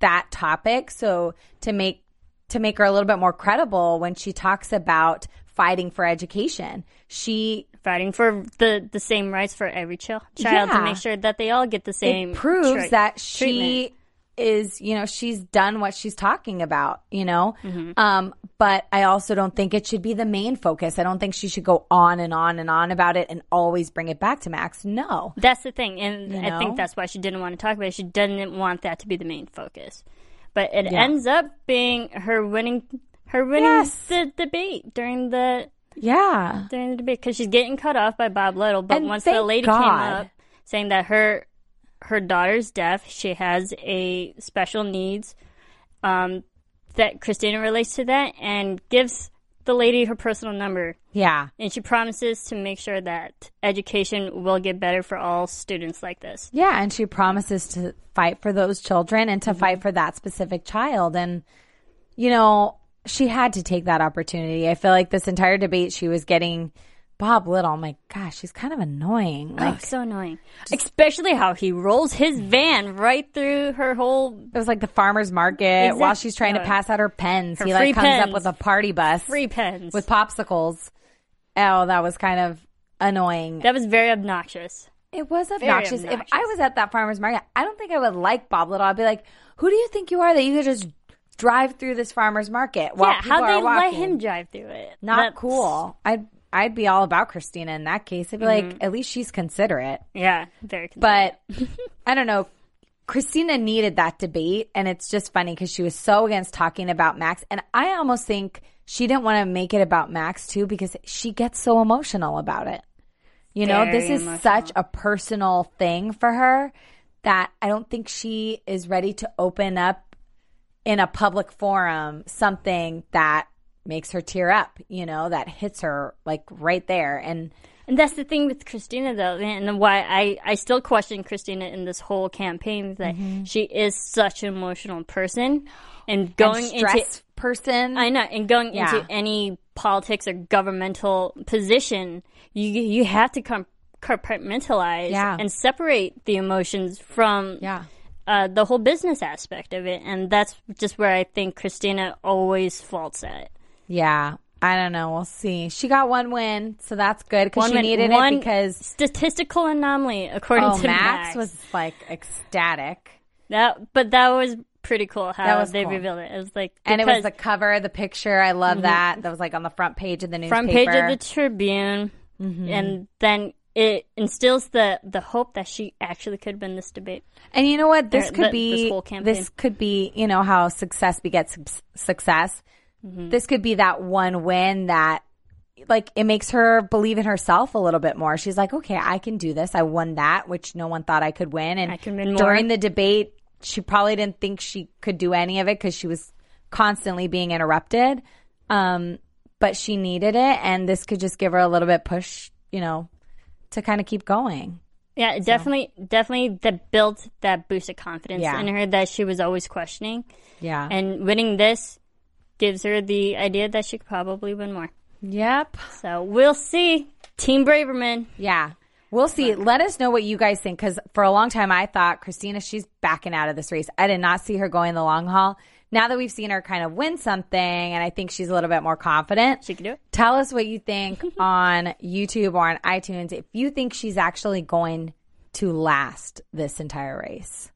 that topic so to make to make her a little bit more credible when she talks about fighting for education. She Fighting for the the same rights for every child child Yeah. to make sure that they all get the same. it proves tri- that treatment. Is, you know, she's done what she's talking about, you know. Mm-hmm. Um, but I also don't think it should be the main focus. I don't think she should go on and on and on about it and always bring it back to Max. No. That's the thing, and You I think that's why she didn't want to talk about it. She didn't want that to be the main focus, but it Yeah. ends up being her winning, her winning Yes. the debate during the Yeah. during the debate because she's getting cut off by Bob Little. But And once the lady God. came up saying that her her daughter's deaf, she has a special needs, um, that Christina relates to that and gives the lady her personal number. Yeah. And she promises to make sure that education will get better for all students like this. Yeah, and she promises to fight for those children and to fight for that specific child. And, you know, she had to take that opportunity. I feel like this entire debate, she was getting Bob Little. I'm like, gosh, he's kind of annoying. Oh, Like, so annoying. Especially how he rolls his mm. van right through her whole it was like the farmer's market Exact- while she's trying to pass out her pens. her he like comes up with a party bus free pens. with popsicles. Oh, that was kind of annoying. that was very obnoxious. It was obnoxious. If I was at that farmer's market, I don't think I would like Bob Little. I'd be like, who do you think you are that you could just drive through this farmer's market while yeah, people how are they let him drive through it? Not That's- cool. I'd I'd be all about Christina in that case. I'd be like, mm-hmm. at least she's considerate. Yeah, very. considerate. But <laughs> I don't know. Christina needed that debate, and it's just funny because she was so against talking about Max, and I almost think she didn't want to make it about Max too because she gets so emotional about it. You know, Very this is emotional. such a personal thing for her that I don't think she is ready to open up in a public forum something that makes her tear up, you know, that hits her like right there. And And that's the thing with Christina, though, and why I, I still question Christina in this whole campaign that Mm-hmm. she is such an emotional person, and going and stress into person. I know, and going Yeah. into any politics or governmental position, you you have to com- compartmentalize Yeah. and separate the emotions from yeah. uh, the whole business aspect of it, and that's just where I think Christina always faults at. Yeah. I don't know. We'll see. She got one win, so that's good because she win- needed one it because statistical anomaly, according oh, to Max, Max, was like ecstatic. that. But that was pretty cool how That was they cool. revealed it. It was like And it was the cover, the picture. I love mm-hmm. that. That was like on the front page of the newspaper. front page of the Tribune, mm-hmm. and then it instills the the hope that she actually could win this debate. And you know what? This Or could th- be this whole campaign. this could be you know how success begets success. Mm-hmm. This could be that one win that like it makes her believe in herself a little bit more. She's like, okay, I can do this. I won that, which no one thought I could win. And I can win during the debate, she probably didn't think she could do any of it because she was constantly being interrupted. Um, but she needed it, and this could just give her a little bit push, you know, to kind of keep going. Yeah, it definitely, definitely that built that boost of confidence Yeah. in her that she was always questioning. Yeah. And winning this gives her the idea that she could probably win more. yep. So we'll see. Team Braverman. Yeah. We'll see. Let us know what you guys think because for a long time I thought Christina, she's backing out of this race. I did not see her going the long haul. Now that we've seen her kind of win something and I think she's a little bit more confident, She can do it. tell us what you think <laughs> on YouTube or on iTunes if you think she's actually going to last this entire race.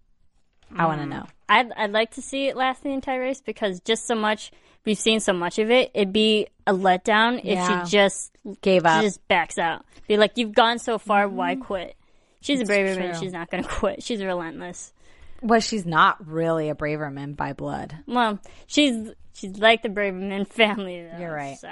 I want to mm. know. I'd, I'd like to see it last the entire race because just so much we've seen so much of it. It'd be a letdown Yeah. if she just Gave up. She just backs out. Be like, you've gone so far. Why quit? She's a braver man. She's not going <laughs> to quit. She's relentless. Well, she's not really a Braverman by blood. Well, she's she's like the Braverman family. Though, You're right. So,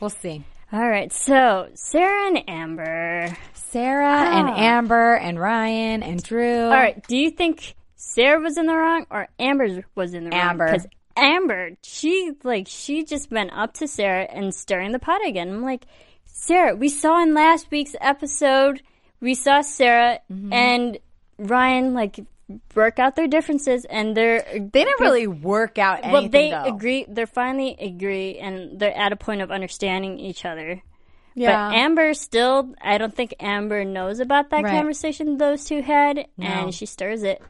We'll see. all right. So Sarah and Amber. Sarah and Ah. Amber and Ryan and Drew. All right. Do you think Sarah was in the wrong or Amber was in the wrong? Amber. Because Amber, she like she just went up to Sarah and stirring the pot again. I'm like, Sarah, we saw in last week's episode, we saw Sarah Mm-hmm. and Ryan like work out their differences and they're They didn't really work out anything. well they though. agree they're finally agree and they're at a point of understanding each other Yeah. but amber still i don't think amber knows about that Right. conversation those two had and she stirs it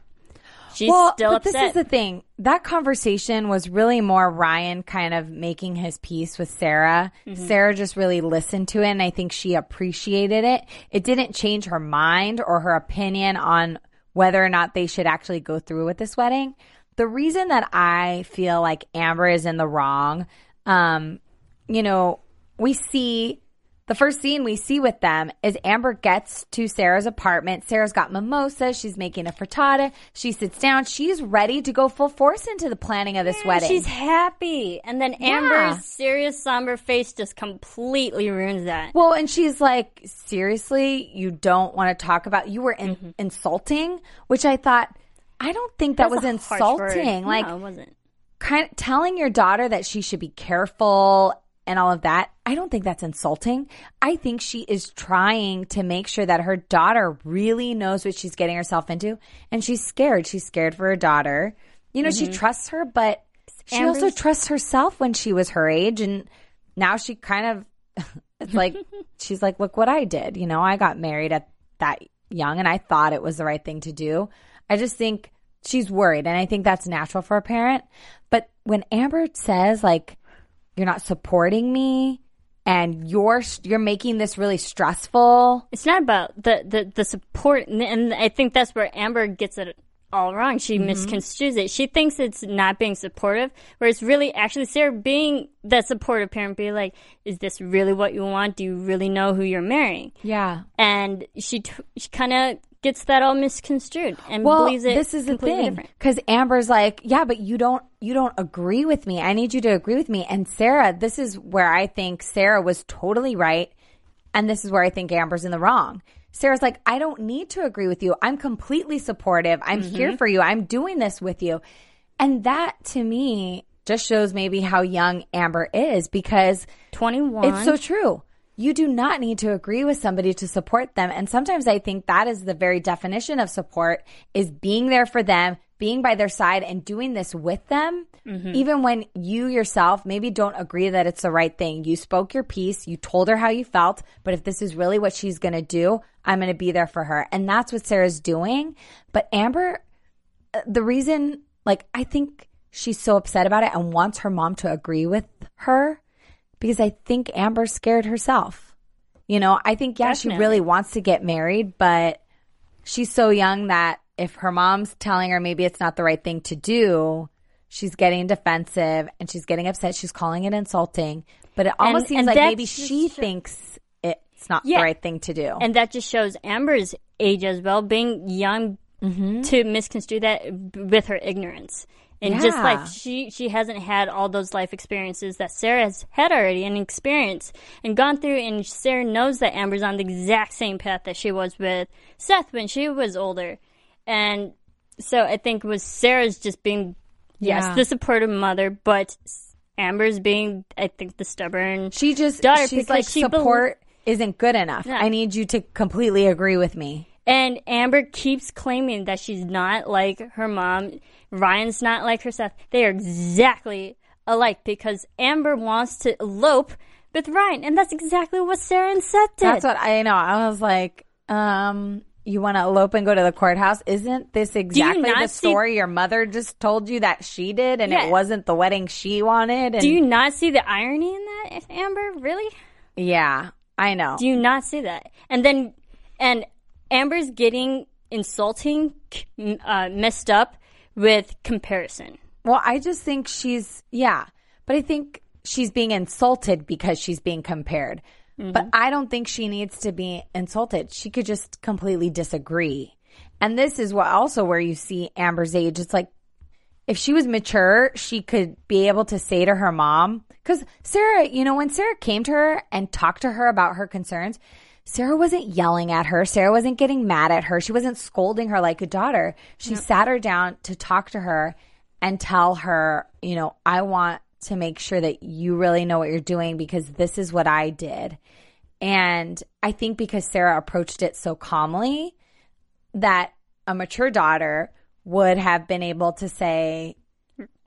she's well, still but upset this is the thing. That conversation was really more Ryan kind of making his peace with Sarah. Mm-hmm. Sarah just really listened to it, and I think she appreciated it. It didn't change her mind or her opinion on whether or not they should actually go through with this wedding. The reason that I feel like Amber is in the wrong, um, you know, we see the first scene we see with them is Amber gets to Sarah's apartment. Sarah's got mimosas. She's making a frittata. She sits down. She's ready to go full force into the planning of this wedding. she's happy and then amber's serious somber face just completely ruins that well, and she's like, seriously, you don't want to talk about, you were in, Mm-hmm. insulting, which I thought, I don't think that was a insulting. Like, no, it wasn't kind of telling your daughter that she should be careful and all of that, I don't think that's insulting. I think she is trying to make sure that her daughter really knows what she's getting herself into. And she's scared. She's scared for her daughter. You know, she mm-hmm. trusts her, but she also trusts herself when she was her age. And now she kind of, it's <laughs> like, she's like, look what I did. You know, I got married at that young and I thought it was the right thing to do. I just think she's worried. And I think that's natural for a parent. But when Amber says, like, you're not supporting me and you're you're making this really stressful. It's not about the the, the support and- and i think that's where amber gets it all wrong. She Mm-hmm. misconstrues it. She thinks it's not being supportive where it's really actually sarah being that supportive parent be like is this really what you want? Do you really know who you're marrying? Yeah. And she t- she kind of gets that all misconstrued and well believes it this is the thing because amber's like yeah but you don't you don't agree with me. I need you to agree with me. And sarah this is where i think sarah was totally right and this is where i think amber's in the wrong. Sarah's like i don't need to agree with you. I'm completely supportive. I'm Mm-hmm. here for you. I'm doing this with you. And that to me just shows maybe how young amber is because 21 It's so true. You do not need to agree with somebody to support them. And sometimes I think that is the very definition of support is being there for them, being by their side and doing this with them. Even when you yourself maybe don't agree that it's the right thing. You spoke your piece. You told her how you felt. But if this is really what she's going to do, I'm going to be there for her. And that's what Sarah's doing. But Amber, uh, the reason, like, I think she's so upset about it and wants her mom to agree with her because I think Amber's scared herself. You know, I think, yeah, she really wants to get married, but she's so young that if her mom's telling her maybe it's not the right thing to do, she's getting defensive and she's getting upset. She's calling it insulting. But it almost And- seems and like maybe she thinks it's it's not Yeah. the right thing to do. And that just shows Amber's age as well, being young Mm-hmm. to misconstrue that with her ignorance. And just like she she hasn't had all those life experiences that Sarah has had already and experienced and gone through and Sarah knows that Amber's on the exact same path that she was with Seth when she was older. And so I think was Sarah's just being yes, Yeah. the supportive mother, but Amber's being I think the stubborn she just daughter she's like she bel- support isn't good enough. Yeah. I need you to completely agree with me. And Amber keeps claiming that she's not like her mom. Ryan's not like her Seth. They are exactly alike because Amber wants to elope with Ryan. And that's exactly what Sarah and Seth did. That's what I know. I was like, um, you want to elope and go to the courthouse? Isn't this exactly the see- story your mother just told you that she did, and Yeah. it wasn't the wedding she wanted? And Do you not see the irony in that, Amber? Really? yeah, I know. Do you not see that? And then, and Amber's getting insulting, uh, messed up with comparison. Well, I just think she's yeah, but I think she's being insulted because she's being compared. But I don't think she needs to be insulted. She could just completely disagree. And this is what also where you see Amber's age. It's like if she was mature, she could be able to say to her mom, because Sarah, you know, when Sarah came to her and talked to her about her concerns, Sarah wasn't yelling at her. Sarah wasn't getting mad at her. She wasn't scolding her like a daughter. She sat her down to talk to her and tell her, you know, I want to make sure that you really know what you're doing because this is what I did. And I think because Sarah approached it so calmly, that a mature daughter would have been able to say,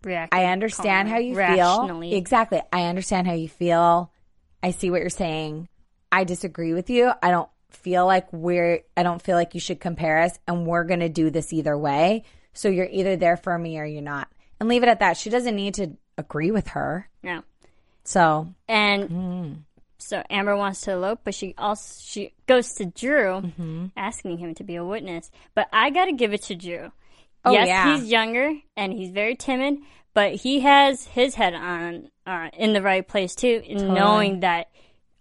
React I understand how you feel. Exactly. I understand how you feel. I see what you're saying. I disagree with you. I don't feel like we're, I don't feel like you should compare us and we're going to do this either way. So you're either there for me or you're not. And leave it at that. She doesn't need to agree with her. No. So, And Hmm. so Amber wants to elope, but she also she goes to Drew, Mm-hmm. asking him to be a witness. But I got to give it to Drew. Oh, yes, yeah. he's younger and he's very timid, but he has his head on uh, in the right place too, in knowing that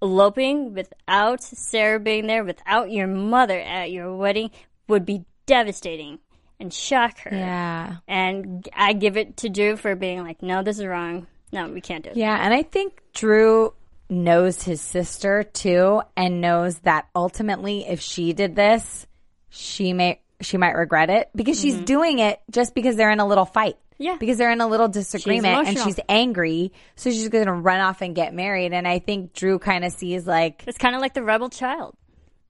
eloping without Sarah being there, without your mother at your wedding, would be devastating and shock her. yeah. And I give it to Drew for being like, no, this is wrong. No, we can't do it. Yeah, and I think Drew knows his sister too and knows that ultimately if she did this, she may she might regret it because she's mm-hmm. doing it just because they're in a little fight. Yeah. Because they're in a little disagreement and she's angry, so she's going to run off and get married and I think Drew kind of sees like, It's kind of like the rebel child.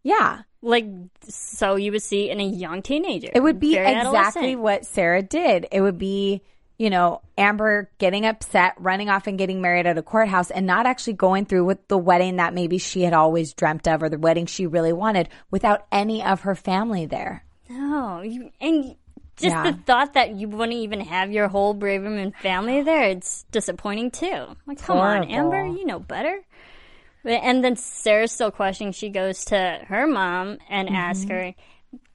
yeah, Like, so you would see in a young teenager. It would be exactly what Sarah did. It would be, you know, Amber getting upset, running off and getting married at a courthouse and not actually going through with the wedding that maybe she had always dreamt of or the wedding she really wanted without any of her family there. No, you, and just Yeah. the thought that you wouldn't even have your whole Braverman family there, it's disappointing too. Like, come on, Amber, you know better. And then Sarah's still questioning. She goes to her mom and Mm-hmm. asks her,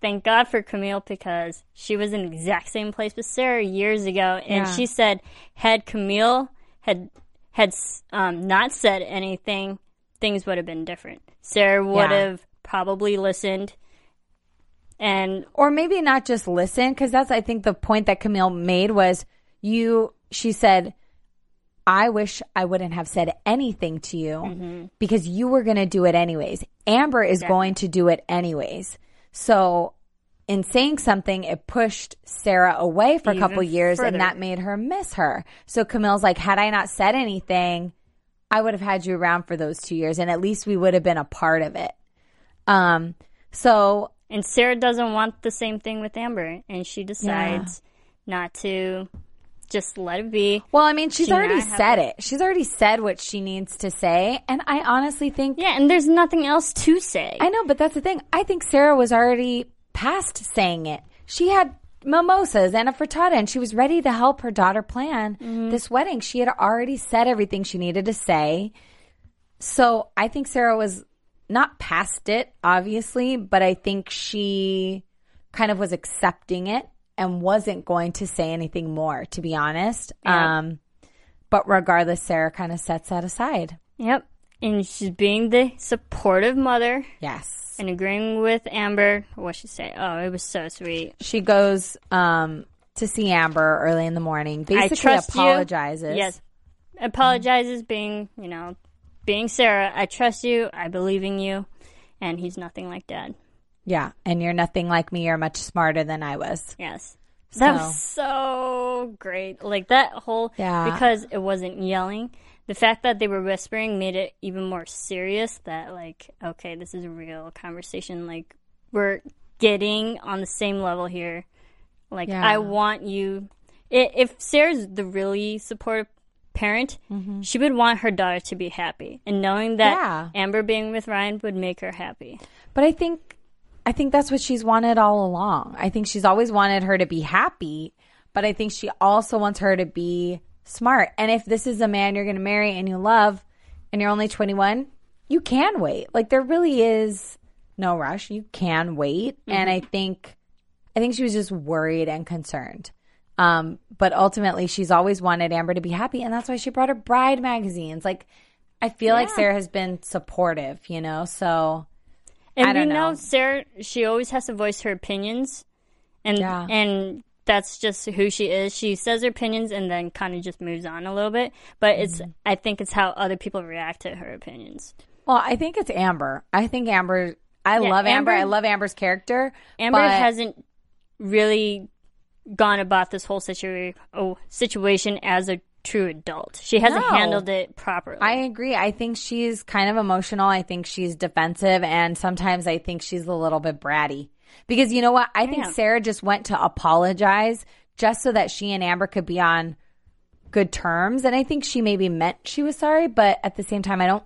thank God for Camille because she was in the exact same place with Sarah years ago. And Yeah. she said, had Camille had, had, um, not said anything, things would have been different. Sarah would Yeah. have probably listened and Or maybe not just listen, because that's, I think, the point that Camille made was you, she said, I wish I wouldn't have said anything to you Mm-hmm. because you were going to do it anyways. Amber is going to do it anyways. So, in saying something, it pushed Sarah away for a couple years further. and that made her miss her. So, Camille's like, had I not said anything, I would have had you around for those two years and at least we would have been a part of it. Um, so And Sarah doesn't want the same thing with Amber, and she decides not to just let it be. Well, I mean, she's She already said it. She's already said what she needs to say. And I honestly think, Yeah, and there's nothing else to say. I know, but that's the thing. I think Sarah was already past saying it. She had mimosas and a frittata and she was ready to help her daughter plan Mm-hmm. this wedding. She had already said everything she needed to say. So I think Sarah was not past it, obviously, but I think she kind of was accepting it and wasn't going to say anything more, to be honest. Yeah. Um, but regardless, Sarah kind of sets that aside. Yep. and she's being the supportive mother Yes. and agreeing with Amber. What she say? Oh, it was so sweet. She goes um, to see Amber early in the morning. I Basically, trust you. apologizes. Yes, apologizes, being you know, being Sarah. I trust you. I believe in you, and he's nothing like Dad. Yeah, and you're nothing like me. You're much smarter than I was. Yes. That was so great. Like that whole Yeah. because it wasn't yelling. The fact that they were whispering made it even more serious that like okay, this is a real conversation like we're getting on the same level here. Like Yeah. I want you if Sarah's the really supportive parent, mm-hmm. she would want her daughter to be happy. And knowing that Yeah. Amber being with Ryan would make her happy. But I think I think that's what she's wanted all along. I think she's always wanted her to be happy, but I think she also wants her to be smart. And if this is a man you're going to marry and you love and you're only 21, you can wait. Like there really is no rush. You can wait. And mm-hmm. I think I think she was just worried and concerned. Um, but ultimately she's always wanted Amber to be happy and that's why she brought her bride magazines. Like I feel like Sarah has been supportive, you know. So And don't know. know. Sarah, she always has to voice her opinions, and Yeah. and that's just who she is. She says her opinions and then kind of just moves on a little bit. But it's Mm-hmm. I think it's how other people react to her opinions. Well, I think it's Amber. I think Amber. I Yeah, love Amber. Amber- I love Amber's character. Amber but hasn't really gone about this whole situa- oh, situation as a true adult. She hasn't No. handled it properly. I agree. I think she's kind of emotional. I think she's defensive, and sometimes I think she's a little bit bratty. Because you know what? I think. Sarah just went to apologize just so that she and Amber could be on good terms. And I think she maybe meant she was sorry, but at the same time, I don't.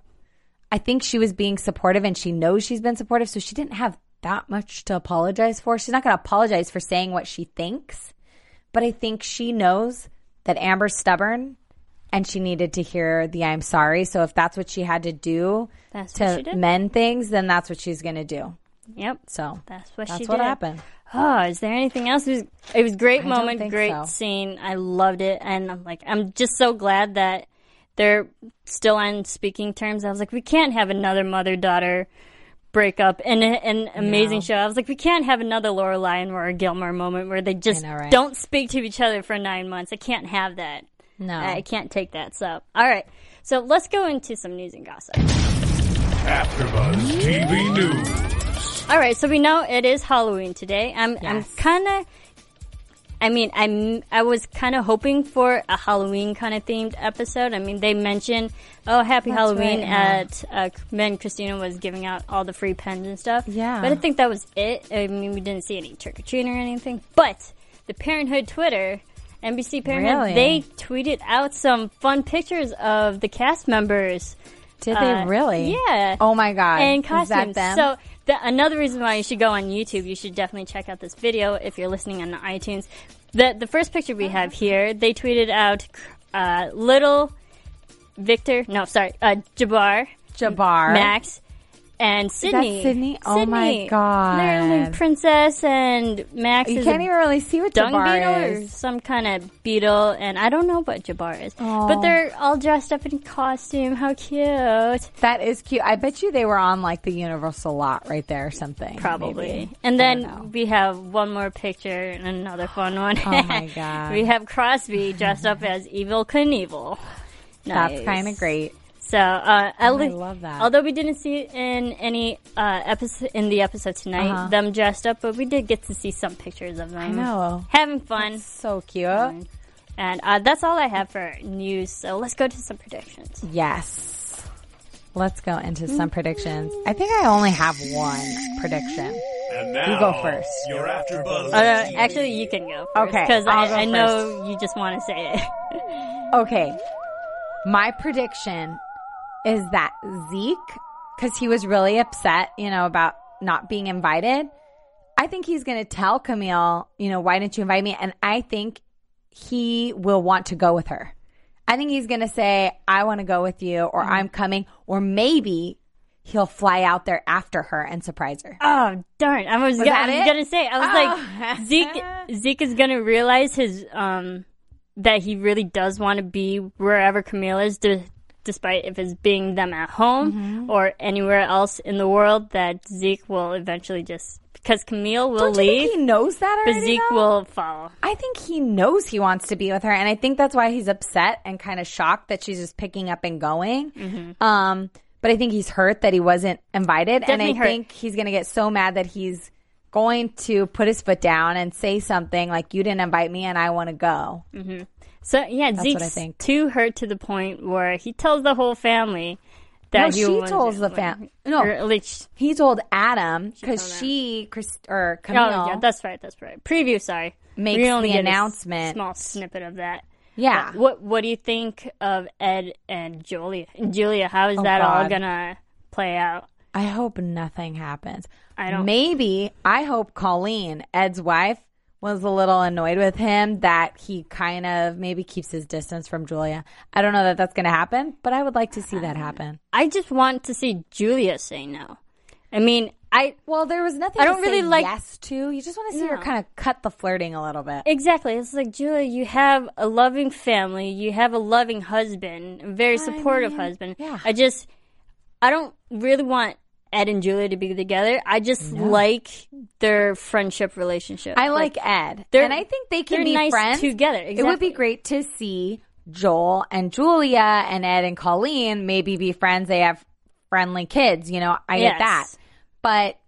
I think she was being supportive, and she knows she's been supportive, so she didn't have that much to apologize for. She's not going to apologize for saying what she thinks, but I think she knows that Amber's stubborn and she needed to hear the I'm sorry. So if that's what she had to do That's to mend things, then that's what she's going to do. yep. So That's what that's she what did. happened. Oh, is there anything else? It was, it was great don't moment, great so. scene. I loved it, and I'm like, I'm just so glad that they're still on speaking terms. I was like, we can't have another mother daughter breakup in a- an amazing show. I was like, we can't have another Lorelai and Laura Gilmore moment where they just know, right? don't speak to each other for nine months. I can't have that. No. I can't take that. So, all right. So let's go into some news and gossip. AfterBuzz TV News. All right, so we know it is Halloween today. I'm I'm kind of I mean, I'm I was kind of hoping for a Halloween kind of themed episode. I mean, they mentioned oh, Happy That's Halloween right, at uh, when Christina was giving out all the free pens and stuff. Yeah. but I think that was it. I mean, we didn't see any trick or treating or anything. But the Parenthood Twitter. NBC Parenthood, Really? they tweeted out some fun pictures of the cast members. Did Uh, they really? Yeah. Oh my God. And Is that costumes. them? So the, another reason why you should go on YouTube, you should definitely check out this video if you're listening on iTunes. The the first picture we have here, they tweeted out uh, little Victor, no, sorry, uh, Jabbar, Jabbar. Max, and Sydney. Sydney? Oh my Sydney. God. They're like princess, and Max You is can't a even really see what dung Jabbar beetle or is. some kind of beetle, and I don't know what Jabbar is. But they're all dressed up in costume. How cute! That is cute. I bet you they were on like the Universal lot right there or something. Probably. maybe. And I don't know. then we have one more picture and another fun <gasps> one. Oh my <laughs> God. we have Crosby dressed up as Evel Knievel. That's Nice. kind of great. So, uh, at Oh, I least- love that. Although we didn't see it in any uh, episode in the episode tonight, Uh-huh. them dressed up, but we did get to see some pictures of them. I know. having fun. So cute. And uh, that's all I have for news. So let's go to some predictions. Yes. Let's go into some predictions. I think I only have one prediction. And now, You go first. Your AfterBuzz. Uh, actually, you can go first Okay, because I, I know you just want to say it. <laughs> Okay. My prediction is that Zeke, because he was really upset, you know, about not being invited. I think he's going to tell Camille, you know, why didn't you invite me? And I think he will want to go with her. I think he's going to say, I want to go with you, or Mm-hmm. I'm coming, or maybe he'll fly out there after her and surprise her. Oh darn! I was, Was gonna, I was gonna say I was Oh. like Zeke. Zeke is gonna realize his um that he really does want to be wherever Camille is to despite if it's being them at home Mm-hmm. or anywhere else in the world, that Zeke will eventually just because Camille will Don't leave, think he knows that but? Zeke though? will follow. I think he knows he wants to be with her, and I think that's why he's upset and kind of shocked that she's just picking up and going. Mm-hmm. Um, but I think he's hurt that he wasn't invited, Definitely and I hurt. think he's going to get so mad that he's going to put his foot down and say something like, "You didn't invite me, and I want to go." So yeah, what I Zeke's think. too hurt to the point where he tells the whole family that No, he she told the family. no. or least He told Adam because told she, Chris, or Camille, Oh, yeah, that's right. That's right. Preview, sorry. Makes We only the get a s- announcement. Small snippet of that. yeah, But what What do you think of Ed and Julia? Julia, how is Oh, that all gonna play out? I hope nothing happens. I don't- Maybe I hope Colleen, Ed's wife, was a little annoyed with him that he kind of maybe keeps his distance from Julia. I don't know that that's going to happen, but I would like to see that happen. I just want to see Julia say no. I mean, I Well, there was nothing. I don't really like- yes to. You just want to see her kind of cut the flirting a little bit. exactly. It's like Julia, you have a loving family, you have a loving husband, a very supportive mean, husband. yeah. I just, I don't really want Ed and Julia to be together. I just like their friendship relationship. I like Ed, and I think they can be nice friends together, It would be great to see Joel and Julia and Ed and Colleen maybe be friends. They have friendly kids, you know. I get that, but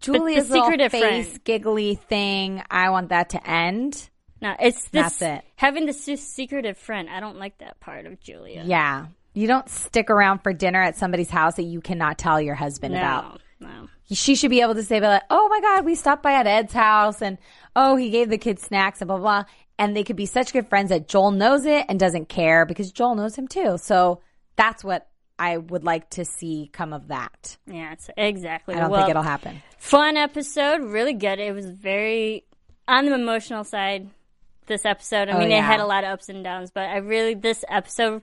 Julia's secretive little face friend. giggly thing, I want that to end. No, it's this That's it. having the secretive friend. I don't like that part of Julia. Yeah, you don't stick around for dinner at somebody's house that you cannot tell your husband about. No, no. she should be able to say, like, "Oh my God, we stopped by at Ed's house, and oh, he gave the kids snacks and blah blah." And they could be such good friends that Joel knows it and doesn't care because Joel knows him too. So that's what I would like to see come of that. Yeah, it's exactly. I don't well, think it'll happen. Fun episode, really good. It was very on the emotional side. This episode, I Oh, mean, yeah. it had a lot of ups and downs, but I really this episode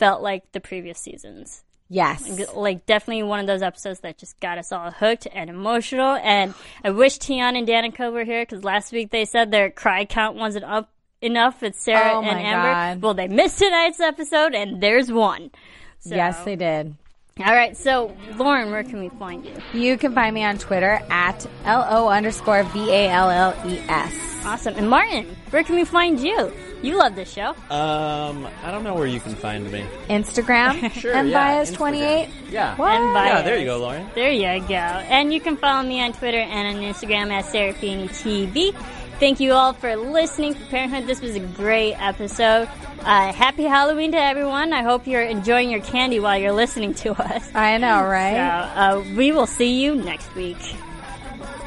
felt like the previous seasons. Yes. Like definitely one of those episodes that just got us all hooked and emotional. And I wish Tiana and Danica were here because last week they said their cry count wasn't up enough with Sarah Oh, and Amber. God. Well, they missed tonight's episode, and there's one. So, Yes, they did. All right, so Lauren, where can we find you? You can find me on Twitter at LO underscore V A L L E S. Awesome. And Martin, where can we find you? You love this show. Um, I don't know where you can find me. Instagram. <laughs> Sure, and yeah, bias 28. Instagram. Yeah. What? And Yeah, there you go, Lauren. There you go. And you can follow me on Twitter and on Instagram at Serafini TV. Thank you all for listening to Parenthood. This was a great episode. Uh, happy Halloween to everyone. I hope you're enjoying your candy while you're listening to us. I know, <laughs> So, right? uh, we will see you next week.